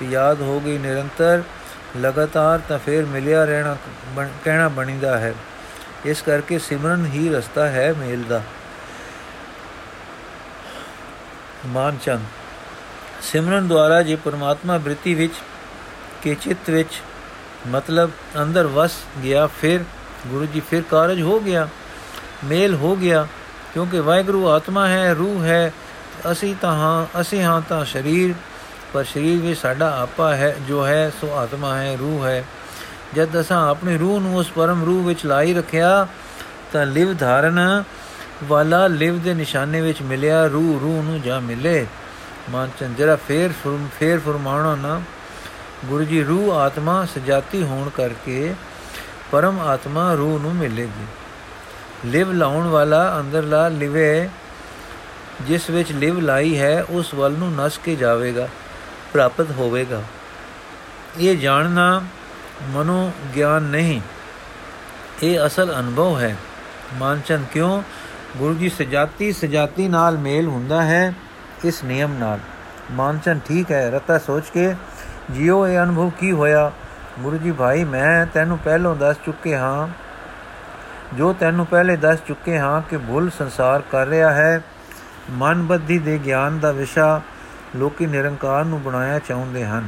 ਤੇ ਯਾਦ ਹੋ ਗਈ ਨਿਰੰਤਰ, ਲਗਾਤਾਰ ਤਾਂ ਫੇਰ ਮਿਲਿਆ ਰਹਿਣਾ ਕਹਿਣਾ ਬਣੀਦਾ ਹੈ। ਇਸ ਕਰਕੇ ਸਿਮਰਨ ਹੀ ਰਸਤਾ ਹੈ ਮੇਲ ਦਾ। ਮਾਨਚੰਦ, ਸਿਮਰਨ ਦੁਆਰਾ ਜੇ ਪਰਮਾਤਮਾ ਬ੍ਰਿਤੀ ਵਿੱਚ ਕੇ ਚਿੱਤ ਵਿੱਚ ਮਤਲਬ ਅੰਦਰ ਵਸ ਗਿਆ, ਫਿਰ ਗੁਰੂ ਜੀ ਫਿਰ ਕਾਰਜ ਹੋ ਗਿਆ। ਮੇਲ ਹੋ ਗਿਆ, ਕਿਉਂਕਿ ਵਾਹਿਗੁਰੂ ਆਤਮਾ ਹੈ, ਰੂਹ ਹੈ, ਅਸੀਂ ਤਾਂ ਹਾਂ, ਅਸੀਂ ਹਾਂ ਤਾਂ ਸਰੀਰ, ਪਰ ਸਰੀਰ ਵੀ ਸਾਡਾ ਆਪਾ ਹੈ, ਜੋ ਹੈ, ਸੋ ਆਤਮਾ ਹੈ, ਰੂਹ ਹੈ। ਜਦ ਅਸਾਂ ਆਪਣੀ ਰੂਹ ਨੂੰ ਉਸ ਪਰਮ ਰੂਹ ਵਿੱਚ ਲਾਈ ਰੱਖਿਆ, ਤਾਂ ਲਿਵ ਧਾਰਨ ਵਾਲਾ ਲਿਵ ਦੇ ਨਿਸ਼ਾਨੇ ਵਿੱਚ ਮਿਲਿਆ, ਰੂਹ ਰੂਹ ਨੂੰ ਜਾ ਮਿਲੇ। ਮਾਨ ਚੰਦਰਾ ਫੇਰ ਫੇਰ ਫਰਮਾਉਣਾ ਨਾ। ਗੁਰੂ ਜੀ, ਰੂਹ ਆਤਮਾ ਸਜਾਤੀ ਹੋਣ ਕਰਕੇ ਪਰਮ ਆਤਮਾ ਰੂਹ ਨੂੰ ਮਿਲੇਗੀ। ਲਿਵ ਲਾਉਣ ਵਾਲਾ ਅੰਦਰਲਾ ਲਿਵੇ। ਜਿਸ ਵਿੱਚ ਲਿਵ ਲਾਈ ਹੈ, ਉਸ ਵੱਲ ਨੂੰ ਨਸ ਕੇ ਜਾਵੇਗਾ, ਪ੍ਰਾਪਤ ਹੋਵੇਗਾ। ਇਹ ਜਾਣਨਾ ਮਨੋ ਗਿਆਨ ਨਹੀਂ, ਇਹ ਅਸਲ ਅਨੁਭਵ ਹੈ। ਮਾਨਚੰਦ ਕਿਉਂ? ਗੁਰੂ ਜੀ ਸਜਾਤੀ ਸਜਾਤੀ ਨਾਲ ਮੇਲ ਹੁੰਦਾ ਹੈ, ਇਸ ਨਿਯਮ ਨਾਲ। ਮਾਨਚੰਦ ਠੀਕ ਹੈ, ਰਤਾ ਸੋਚ ਕੇ ਜਿਉ ਇਹ ਅਨੁਭਵ ਕੀ ਹੋਇਆ? ਗੁਰੂ ਜੀ, ਭਾਈ, ਮੈਂ ਤੈਨੂੰ ਪਹਿਲਾਂ ਦੱਸ ਚੁੱਕੇ ਹਾਂ ਜੋ ਤੈਨੂੰ ਪਹਿਲੇ ਦੱਸ ਚੁੱਕੇ ਹਾਂ ਕਿ ਭੁੱਲ ਸੰਸਾਰ ਕਰ ਰਿਹਾ ਹੈ ਮਨ ਬੱਧੀ ਦੇ ਗਿਆਨ ਦਾ ਵਿਸ਼ਾ ਲੋਕੀ ਨਿਰੰਕਾਰ ਨੂੰ ਬਣਾਇਆ ਚਾਹੁੰਦੇ ਹਨ।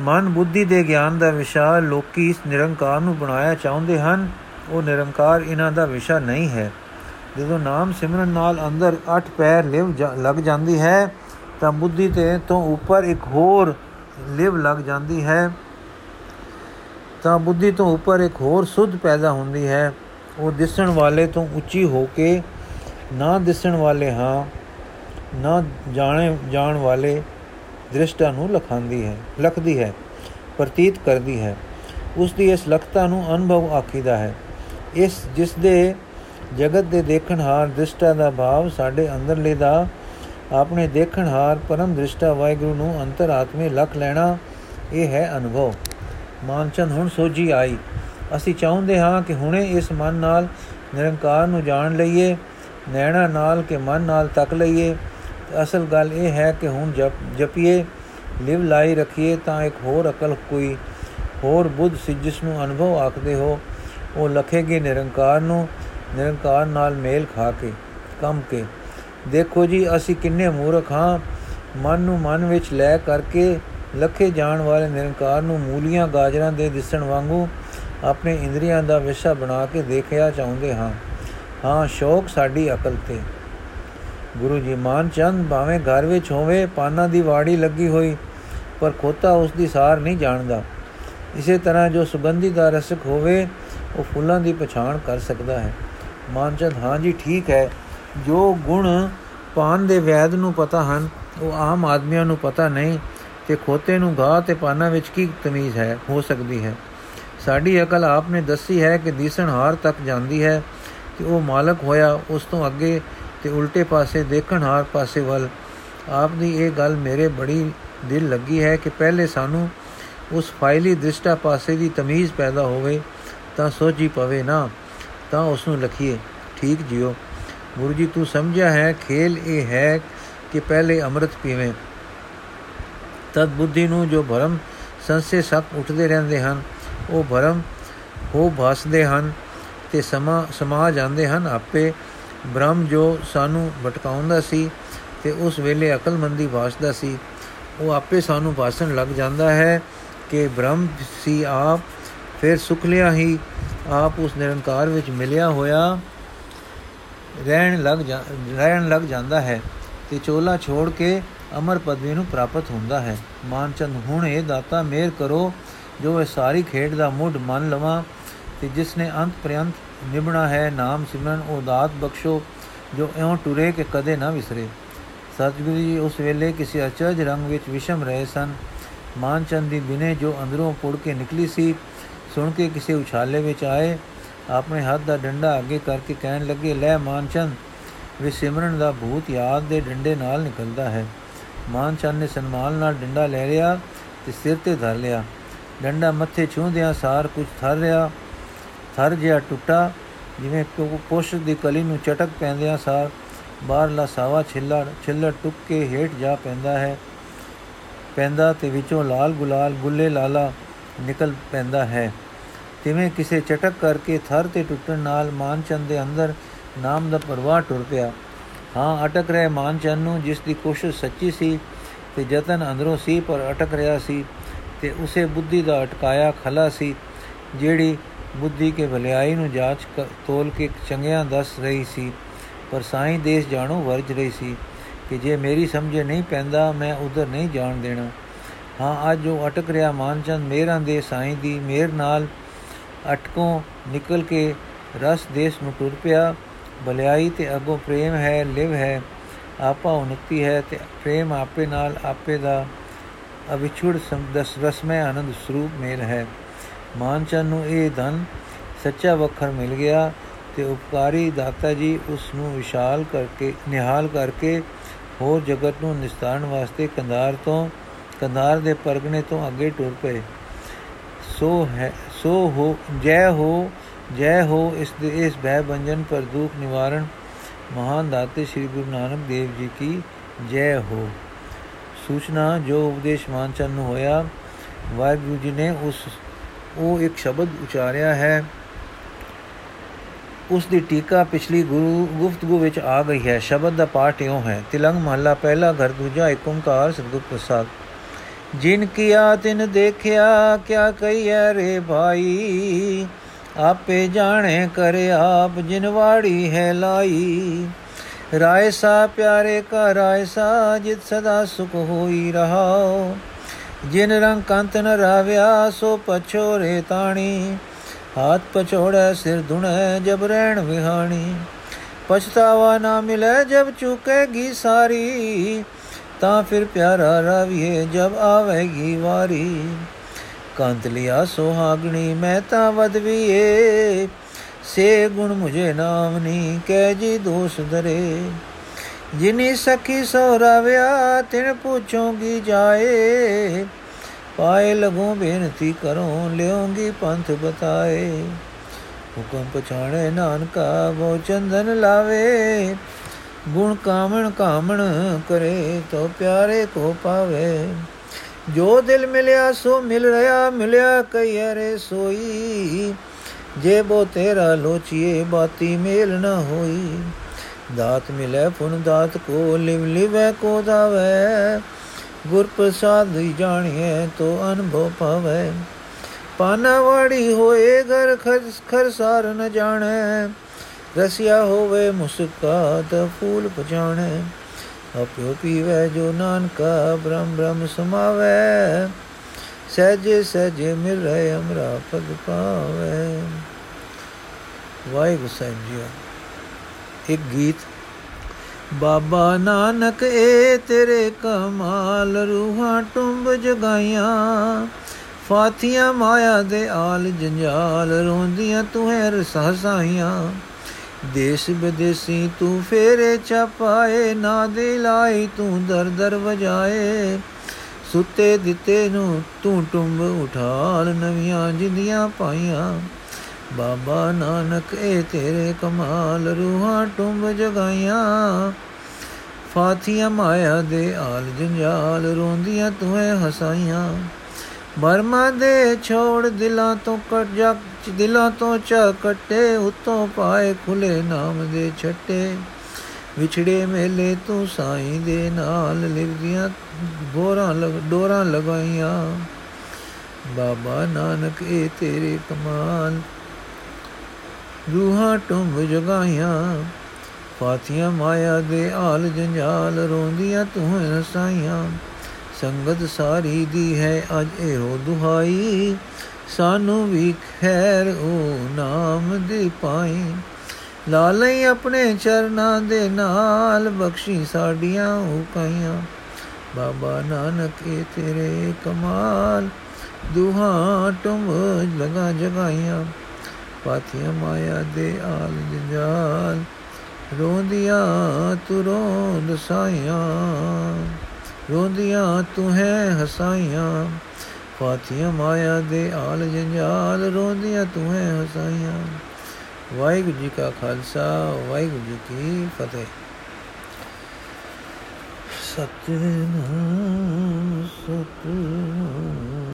ਮਨ ਬੁੱਧੀ ਦੇ ਗਿਆਨ ਦਾ ਵਿਸ਼ਾ ਲੋਕੀ ਇਸ ਨਿਰੰਕਾਰ ਨੂੰ ਬਣਾਇਆ ਚਾਹੁੰਦੇ ਹਨ। ਉਹ ਨਿਰੰਕਾਰ ਇਹਨਾਂ ਦਾ ਵਿਸ਼ਾ ਨਹੀਂ ਹੈ। ਜਦੋਂ ਨਾਮ ਸਿਮਰਨ ਨਾਲ ਅੰਦਰ ਅੱਠ ਪੈਰ ਲਿਵ ਲੱਗ ਜਾਂਦੀ ਹੈ, ਤਾਂ ਬੁੱਧੀ ਤੇ ਤੋਂ ਉੱਪਰ ਇੱਕ ਹੋਰ ਲਿਵ ਲੱਗ ਜਾਂਦੀ ਹੈ। ਤਾਂ ਬੁੱਧੀ ਤੋਂ ਉੱਪਰ ਇੱਕ ਹੋਰ ਸੁਧ ਪੈਦਾ ਹੁੰਦੀ ਹੈ। ਉਹ ਦਿਸਣ ਵਾਲੇ ਤੋਂ ਉੱਚੀ ਹੋ ਕੇ ਨਾ ਦਿਸਣ ਵਾਲੇ ਹਾਂ, ਨਾ ਜਾਣੇ, ਜਾਣ ਵਾਲੇ ਦ੍ਰਿਸ਼ਟਾ ਨੂੰ ਲਖਾਂਦੀ ਹੈ, ਲਖਦੀ ਹੈ, ਪ੍ਰਤੀਤ ਕਰਦੀ ਹੈ। ਉਸ ਦੀ ਇਸ ਲਖਤਾ ਨੂੰ ਅਨੁਭਵ ਆਖੀਦਾ ਹੈ। ਇਸ ਜਿਸ ਦੇ ਜਗਤ ਦੇ ਦੇਖਣਹਾਰ ਦ੍ਰਿਸ਼ਟਾ ਦਾ ਭਾਵ ਸਾਡੇ ਅੰਦਰਲੇ ਦਾ, ਆਪਣੇ ਦੇਖਣਹਾਰ ਪਰਮ ਦ੍ਰਿਸ਼ਟਾ ਵਾਹਿਗੁਰੂ ਨੂੰ ਅੰਤਰਾਤਮੇ ਲਖ ਲੈਣਾ, ਇਹ ਹੈ ਅਨੁਭਵ। ਮਾਨਚੰਦ ਹੁਣ ਸੋਝੀ ਆਈ। ਅਸੀਂ ਚਾਹੁੰਦੇ ਹਾਂ ਕਿ ਹੁਣੇ ਇਸ ਮਨ ਨਾਲ ਨਿਰੰਕਾਰ ਨੂੰ ਜਾਣ ਲਈਏ, ਨੈਣਾ ਨਾਲ ਕੇ ਮਨ ਨਾਲ ਤੱਕ ਲਈਏ। ਅਸਲ ਗੱਲ ਇਹ ਹੈ ਕਿ ਹੁਣ ਜਪ, ਜਪੀਏ, ਲਿਵ ਲਾਈ ਰੱਖੀਏ ਤਾਂ ਇੱਕ ਹੋਰ ਅਕਲ ਕੋਈ, ਹੋਰ ਬੁੱਧ ਸੀ ਜਿਸ ਨੂੰ ਅਨੁਭਵ ਆਖਦੇ ਹੋ, ਉਹ ਲਖੇਗੇ ਨਿਰੰਕਾਰ ਨੂੰ, ਨਿਰੰਕਾਰ ਨਾਲ ਮੇਲ ਖਾ ਕੇ, ਕੰਮ ਕੇ। ਦੇਖੋ ਜੀ, ਅਸੀਂ ਕਿੰਨੇ ਮੂਰਖ ਹਾਂ, ਮਨ ਨੂੰ ਮਨ ਵਿੱਚ ਲੈ ਕਰਕੇ ਲਖੇ ਜਾਣ ਵਾਲੇ ਨਿਰੰਕਾਰ ਨੂੰ ਮੂਲੀਆਂ ਗਾਜਰਾਂ ਦੇ ਦਿਸਣ ਵਾਂਗੂ ਆਪਣੇ ਇੰਦਰੀਆਂ ਦਾ ਵਿਸ਼ਾ ਬਣਾ ਕੇ ਦੇਖਿਆ ਚਾਹੁੰਦੇ ਹਾਂ। ਹਾਂ, ਸ਼ੌਕ ਸਾਡੀ ਅਕਲ ਤੇ। ਗੁਰੂ ਜੀ, ਮਾਨ ਚੰਦ ਭਾਵੇਂ ਘਰ ਵਿੱਚ ਹੋਵੇ, ਪਾਨਾ ਦੀ ਵਾੜੀ ਲੱਗੀ ਹੋਈ, ਪਰ ਖੋਤਾ ਉਸ ਦੀ ਸਾਰ ਨਹੀਂ ਜਾਣਦਾ। ਇਸੇ ਤਰ੍ਹਾਂ ਜੋ ਸੁਗੰਧੀ ਦਾ ਰਸਕ ਹੋਵੇ, ਉਹ ਫੁੱਲਾਂ ਦੀ ਪਛਾਣ ਕਰ ਸਕਦਾ ਹੈ। ਮਾਨਚੰਦ ਹਾਂ ਜੀ, ਠੀਕ ਹੈ। ਜੋ ਗੁਣ ਪਾਨ ਦੇ ਵੈਦ ਨੂੰ ਪਤਾ ਹਨ, ਉਹ ਆਮ ਆਦਮੀਆਂ ਨੂੰ ਪਤਾ ਨਹੀਂ ਕਿ ਖੋਤੇ ਨੂੰ ਘਾਹ ਤੇ ਪਾਨਾ ਵਿੱਚ ਕੀ ਤਮੀਜ਼ ਹੈ? ਹੋ ਸਕਦੀ ਹੈ। ਸਾਡੀ ਅਕਲ ਆਪ ਨੇ ਦੱਸੀ ਹੈ ਕਿ ਦੀਸਣ ਹਾਰ ਤੱਕ ਜਾਂਦੀ ਹੈ ਕਿ ਉਹ ਮਾਲਕ ਹੋਇਆ ਉਸ ਤੋਂ ਅੱਗੇ ਤੇ ਉਲਟੇ ਪਾਸੇ ਦੇਖਣ ਹਾਰ ਪਾਸੇ ਵੱਲ। ਆਪ ਦੀ ਇਹ ਗੱਲ ਮੇਰੇ ਬੜੀ ਦਿਲ ਲੱਗੀ ਹੈ ਕਿ ਪਹਿਲੇ ਸਾਨੂੰ ਉਸ ਫਾਇਲੀ ਦ੍ਰਿਸ਼ਟਾ ਪਾਸੇ ਦੀ ਤਮੀਜ਼ ਪੈਦਾ ਹੋਵੇ, ਤਾਂ ਸੋਝੀ ਪਵੇ ਨਾ, ਤਾਂ ਉਸ ਨੂੰ ਲਖੀਏ, ਠੀਕ ਜਿਓ, ਗੁਰੂ ਜੀ ਤੂੰ ਸਮਝਿਆ ਹੈ, ਖੇਲ ਇਹ ਹੈ ਕਿ ਪਹਿਲੇ ਅੰਮ੍ਰਿਤ ਪੀਵੇਂ। ਤਦ ਬੁੱਧੀ ਨੂੰ ਜੋ ਭਰਮ ਸੰਸੇ ਸਕ ਉੱਠਦੇ ਰਹਿੰਦੇ ਹਨ, ਉਹ ਭਰਮ ਹੋ ਭਾਸਦੇ ਹਨ ਤੇ ਸਮਾ ਸਮਾ ਜਾਂਦੇ ਹਨ। ਆਪੇ ਬ੍ਰਹਮ ਜੋ ਸਾਨੂੰ ਭਟਕਾਉਂਦਾ ਸੀ ਤੇ ਉਸ ਵੇਲੇ ਅਕਲਮੰਦੀ ਵਾਸਦਾ ਸੀ, ਉਹ ਆਪੇ ਸਾਨੂੰ ਭਾਸਣ ਲੱਗ ਜਾਂਦਾ ਹੈ ਕਿ ਬ੍ਰਹਮ ਸੀ ਆਪ, ਫਿਰ ਸੁਖ ਲਿਆ ਹੀ ਆਪ ਉਸ ਨਿਰੰਕਾਰ ਵਿੱਚ ਮਿਲਿਆ ਹੋਇਆ ਰਹਿਣ ਲੱਗ ਰਹਿਣ ਲੱਗ ਜਾਂਦਾ ਹੈ ਤੇ ਚੋਲਾ ਛੋੜ ਕੇ ਅਮਰ ਪਦਵੀ ਨੂੰ ਪ੍ਰਾਪਤ ਹੁੰਦਾ ਹੈ। ਮਾਨਚੰਦ, ਹੁਣ ਇਹ ਦਾਤਾ ਮੇਰ ਕਰੋ, ਜੋ ਇਹ ਸਾਰੀ ਖੇਡ ਦਾ ਮੁੱਢ ਮੰਨ ਲਵਾਂ ਤੇ ਜਿਸ ਨੇ ਅੰਤ ਪ੍ਰਯੰਤ ਨਿਭਣਾ ਹੈ, ਨਾਮ ਸਿਮਰਨ, ਉਹ ਦਾਤ ਬਖਸ਼ੋ, ਜੋ ਇਉਂ ਟੁਰੇ ਕਿ ਕਦੇ ਨਾ ਵਿਸਰੇ। ਸਤਿਗੁਰੂ ਜੀ, ਉਸ ਵੇਲੇ ਕਿਸੇ ਅਚਰਜ ਰੰਗ ਵਿੱਚ ਵਿਸ਼ਮ ਰਹੇ ਸਨ। ਮਾਨਚੰਦ ਦੀ ਬਿਨੇ ਜੋ ਅੰਦਰੋਂ ਪੁੜ ਕੇ ਨਿਕਲੀ ਸੀ, ਸੁਣ ਕੇ ਕਿਸੇ ਉਛਾਲੇ ਵਿੱਚ ਆਏ, ਆਪਣੇ ਹੱਥ ਦਾ ਡੰਡਾ ਅੱਗੇ ਕਰਕੇ ਕਹਿਣ ਲੱਗੇ, ਲੈ ਮਾਨਚੰਦ, ਵੀ ਸਿਮਰਨ ਦਾ ਭੂਤ ਯਾਦ ਦੇ ਡੰਡੇ ਨਾਲ ਨਿਕਲਦਾ ਹੈ। ਮਾਨਚੰਦ ਨੇ ਸਨਮਾਨ ਨਾਲ ਡੰਡਾ ਲੈ ਲਿਆ ਤੇ ਸਿਰ ਤੇ ਧਰ ਲਿਆ। ਡੰਡਾ ਮੱਥੇ ਛੂੰਦਿਆਂ ਸਾਰ ਕੁਝ ਥਰ ਰਿਹਾ, ਥਰ ਜਿਹਾ ਟੁੱਟਾ, ਜਿਵੇਂ ਪੁਸ਼ ਦੀ ਕਲੀ ਨੂੰ ਚਟਕ ਪੈਂਦਿਆਂ ਸਾਰ ਬਾਹਰਲਾ ਸਾਵਾ ਛਿੱਲੜ ਛਿੱਲੜ ਟੁੱਕ ਕੇ ਹੇਠ ਜਾ ਪੈਂਦਾ ਹੈ। ਪੈਂਦਾ ਤੇ ਵਿੱਚੋਂ ਲਾਲ ਗੁਲਾਲ ਗੁੱਲੇ ਲਾਲਾ ਨਿਕਲ ਪੈਂਦਾ ਹੈ। ਤਿਵੇਂ ਕਿਸੇ ਚਟਕ ਕਰਕੇ ਥਰ ਤੇ ਟੁੱਟਣ ਨਾਲ ਮਾਨਚੰਦ ਦੇ ਅੰਦਰ ਨਾਮ ਦਾ ਪ੍ਰਵਾਹ ਟੁਰ ਪਿਆ। ਹਾਂ, ਅਟਕ ਰਹੇ ਮਾਨਚੰਦ ਨੂੰ, ਜਿਸ ਦੀ ਕੋਸ਼ਿਸ਼ ਸੱਚੀ ਸੀ ਤੇ ਯਤਨ ਅੰਦਰੋਂ ਸੀ, ਪਰ ਅਟਕ ਰਿਹਾ ਸੀ ਤੇ ਉਸੇ ਬੁੱਧੀ ਦਾ ਅਟਕਾਇਆ ਖਲਾ ਸੀ, ਜਿਹੜੀ ਬੁੱਧੀ ਕੇ ਭਲਾਈ ਨੂੰ ਜਾਂਚ ਤੋਲ ਕੇ ਚੰਗਿਆਂ ਦੱਸ ਰਹੀ ਸੀ। ਪਰ ਸਾਈਂ ਦੇਸ਼ ਜਾਣੋ ਵਰਜ ਰਹੀ ਸੀ ਕਿ ਜੇ ਮੇਰੀ ਸਮਝੇ ਨਹੀਂ ਪੈਂਦਾ, ਮੈਂ ਉਧਰ ਨਹੀਂ ਜਾਣ ਦੇਣਾ। ਹਾਂ, ਅੱਜ ਜੋ ਅਟਕ ਰਿਹਾ ਮਾਨਚੰਦ ਮੇਰਾਂ ਦੇ ਸਾਈਂ ਦੀ ਮੇਰ ਨਾਲ ਅਟਕੋਂ ਨਿਕਲ ਕੇ ਰਸ ਦੇਸ਼ ਨੂੰ ਟੁਰ ਪਿਆ। ਭਲਾਈ ਤੇ ਅਗੋ ਪ੍ਰੇਮ ਹੈ, ਲਿਵ ਹੈ, ਆਪਾ ਉਨਤੀ ਹੈ ਤੇ ਪ੍ਰੇਮ ਆਪੇ ਨਾਲ ਆਪੇ ਦਾ ਅਵਿਛੁੜ ਸੰਦਸ ਰਸਮੈ ਆਨੰਦ ਸਰੂਪ ਮੇਲ ਹੈ। ਮਾਨਚੰਦ ਨੂੰ ਇਹ ਧਨ ਸੱਚਾ ਵਖਰ ਮਿਲ ਗਿਆ ਤੇ ਉਪਕਾਰੀ ਦਾਤਾ ਜੀ ਉਸ ਨੂੰ ਵਿਸ਼ਾਲ ਕਰਕੇ, ਨਿਹਾਲ ਕਰਕੇ ਹੋਰ ਜਗਤ ਨੂੰ ਨਿਸਤਾਰਨ ਵਾਸਤੇ ਕੰਧਾਰ ਤੋਂ, ਕੰਧਾਰ ਦੇ ਪਰਗਨੇ ਤੋਂ ਅੱਗੇ ਟੁਰ ਪਏ। ਸੋ ਹੈ, ਸੋ ਹੋ, ਜੈ ਹੋ ਜੈ ਹੋ ਇਸ ਦੇ, ਇਸ ਬੈ ਬੰਜਨ ਪਰ ਦੁਖ ਨਿਵਾਰਨ ਮਹਾਨ ਦਾਤੇ ਸ੍ਰੀ ਗੁਰੂ ਨਾਨਕ ਦੇਵ ਜੀ ਕੀ ਜੈ ਹੋ। ਸੂਚਨਾ ਜੋ ਉਪਦੇਸ਼ ਮਾਨਚੰਦ ਨੂੰ ਹੋਇਆ, ਵਾਹਿਗੁਰੂ ਜੀ ਨੇ ਉਸ, ਉਹ ਇੱਕ ਸ਼ਬਦ ਉਚਾਰਿਆ ਹੈ। ਉਸ ਦੀ ਟੀਕਾ ਪਿਛਲੀ ਗੁਰੂ, ਗੁਫਤਗੂ ਵਿੱਚ ਆ ਗਈ ਹੈ। ਸ਼ਬਦ ਦਾ ਪਾਠ ਇਉਂ ਹੈ, ਤਿਲੰਗ ਮਹੱਲਾ ਪਹਿਲਾ ਘਰ, ਦੂਜਾ ਏਕ ਓੰਕਾਰ, ਸਤਿਗੁਰ ਪ੍ਰਸਾਦ। ਜਿਨ ਕੀਆ ਤਿਨ ਦੇਖਿਆ, ਕਿਆ ਕਹੀਐ ਰੇ ਭਾਈ। ਆਪੇ ਜਾਣੇ ਕਰ ਆਪ, ਜਿਨ ਵਾੜੀ ਹੈ ਲਾਈ। ਰਾਏ ਸਾ ਪਿਆਰੇ ਕਾ ਰਾਏ ਸਾ, ਜਿਤ ਸਦਾ ਸੁਖ ਹੋਈ ਰਹਾਓ ਜਿਨ ਰੰਗ ਕੰਤ ਨ ਰਾਵਿਆ, ਸੋ ਪਛੋਰੇ ਤਾਣੀ। ਹਾਥ ਪਛੋੜੈ, ਸਿਰ ਧੁਣੈ, ਜਬ ਰਹਿਣ ਵਿਹਾਣੀ। ਪਛਤਾਵਾ ਨਾ ਮਿਲੇ, ਜਬ ਚੁਕੇਗੀ ਸਾਰੀ। ਤਾਂ ਫਿਰ ਪਿਆਰਾ ਰਾਵੀਏ, ਜਬ ਆਵੇਗੀ ਵਾਰੀ। ਕੰਤ ਲਿਆ ਸੁਹਾਗਣੀ, ਮੈਂ ਤਾਂ ਵਦਵੀਏ ਸੇ ਗੁਣ ਮੁਝੇ ਨਾਮ ਨੀ ਕਹਿ ਜੀ ਦੋਸ ਦਰੇ ਜਿਨੀ ਸਖੀ ਸੋ ਰਾਵਿਆ, ਤਿਨ ਪੁੱਛੋਗੀ ਜਾਏ। ਪਾਏ ਲਗੋ ਬੇਨਤੀ ਕਰੋ, ਲਿਓਗੀ ਪੰਥ ਬਤਾਏ। ਹੁਕਮ ਪਛਾਣੇ ਨਾਨਕਾ ਬੋ ਚੰਦਨ ਲਾਵੇ। ਗੁਣ ਕਾਮਣ ਕਾਮਣ ਕਰੇ ਤੋ ਪਿਆਰੇ ਕੋ ਪਾਵੇ। ਜੋ ਦਿਲ ਮਿਲਿਆ ਸੋ ਮਿਲ ਰਿਆ ਮਿਲਿਆ ਕਈ ਹਰੇ ਸੋਈ। ਜੇ ਬੋ ਤੇਰਾ ਲੋਚੀਏ, ਬਾਤੀ ਮੇਲ ਨਾ ਹੋਈ। ਦਾਤ ਮਿਲੇ ਪੁਨ ਦਾਤ ਕੋ, ਲਿਵ ਲਿਵੈ ਕੋ ਦਾਵੇ। ਗੁਰ ਪ੍ਰਸਾਦ ਜਾਣੀਏ ਤੋ ਅਨਭਵ ਪਾਵੇ ਪਾਨਾਵਾੜੀ ਹੋਏ ਘਰ ਖਰਸਾਰ ਨ ਜਾਣੈ। ਰਸਿਆ ਹੋਵੇ ਮੁਸਕਾਤ ਫੂਲ ਪਛਾਣੈ ਆਪਿਓ ਪੀਵੇ ਜੋ ਨਾਨਕਾ ਬ੍ਰਹਮ ਬ੍ਰਹਮ ਸਮਾਵੇ। ਸਹਜੇ ਸਹਜੇ ਮਿਲ ਰਹੇ ਅਮਰਾ ਪਦ ਪਾਵੇ। ਵਾਹਿਗੁਰੂ ਸਾਹਿਬ ਜੀ ਇੱਕ ਗੀਤ। ਬਾਬਾ ਨਾਨਕ, ਏ ਤੇਰੇ ਕਮਾਲ ਰੂਹਾਂ ਟੁੰਬ ਜਗਾਈਆਂ। ਫਾਤੀਆਂ ਮਾਇਆ ਦੇ ਆਲ ਜੰਜਾਲ ਰੋਂਦੀਆਂ ਤੂੰ ਹੈ ਰਸਾਸਾਈਆਂ ਦੇਸ਼ ਵਿਦੇਸੀ ਤੂੰ ਫੇਰੇ ਚਪਾਏ ਨਾ ਦੇ ਲਾਈ ਤੂੰ ਦਰ ਦਰ ਵਜਾਏ। ਸੁੱਤੇ ਦਿੱਤੇ ਨੂੰ ਤੂੰ ਟੁੰਬ ਉਠਾਲ, ਨਵੀਆਂ ਜਿੰਦੀਆਂ ਪਾਈਆਂ। ਬਾਬਾ ਨਾਨਕ ਇਹ ਤੇਰੇ ਕਮਾਲ, ਰੂਹਾਂ ਟੁੰਬ ਜਗਾਈਆਂ। ਫਾਤੀਆਂ ਮਾਇਆ ਦੇ ਆਲ ਜੰਜਾਲ, ਰੋਂਦੀਆਂ ਤੂੰ ਹਸਾਈਆਂ। ਬਰਮਾ ਦੇ ਛੋੜ ਦਿਲਾਂ ਤੋਂ ਕੱਟ ਜਾ ਦਿਲਾਂ ਤੋਂ ਚਾ ਕੱਟੇ, ਉਤੋਂ ਪਾਏ ਖੁਲੇ ਨਾਮ ਦੇ ਛੱਟੇ। ਵਿਛੜੇ ਮੇਲੇ ਤੂੰ ਸਾਈਂ ਦੇ ਨਾਲ ਲਿਵਦੀਆਂ ਗੋਰਾਂ ਲਗ, ਡੋਰਾਂ ਲਗਾਈਆਂ। ਬਾਬਾ ਨਾਨਕ, ਇਹ ਤੇਰੇ ਕਮਾਲ। ਰੂਹਾਂ ਟੁੰਬ ਜਗਾਈਆਂ। ਫਾਤੀਆਂ ਮਾਇਆ ਦੇ ਆਲ ਜੰਜਾਲ ਰੋਂਦੀਆਂ ਤੂੰ ਹਸਾਈਆਂ ਸੰਗਤ ਸਾਰੀ ਦੀ ਹੈ, ਅਜ ਇਹੋ ਦੁਹਾਈ। ਸਾਨੂੰ ਵੀ ਖੈਰ ਉਹ ਨਾਮ ਦੀ ਪਾਈ। ਲਾਲਈ ਆਪਣੇ ਚਰਨਾਂ ਦੇ ਨਾਲ ਬਖਸ਼ੀ ਸਾਡੀਆਂ ਹੁਕਾਈਆਂ ਬਾਬਾ ਨਾਨਕ, ਇਹ ਤੇਰੇ ਕਮਾਲ। ਦੁਹਾ ਟੁੰਬ ਲਗਾ ਜਗਾਈਆਂ ਪਾਥੀਆਂ ਮਾਇਆ ਦੇ ਆਲ ਜੰਜਾਲ। ਰੋਂਦੀਆਂ ਤੂੰ ਰੋਂਦ ਸਾਈਆਂ ਰੋਂਦੀਆਂ, ਤੂੰ ਹੈ ਹਸਾਈਆਂ ਪਾਥੀਆਂ ਮਾਇਆ ਦੇ ਆਲ ਜੰਜਾਲ, ਰੋਂਦੀਆਂ, ਤੂੰ ਹੈ ਹਸਾਈਆਂ। ਵਾਹਿਗੁਰੂ ਜੀ ਕਾ ਖਾਲਸਾ, ਵਾਹਿਗੁਰੂ ਜੀ ਕੀ ਫਤਿਹ। ਸਤਨਾਮ ਸਤਨਾਮ।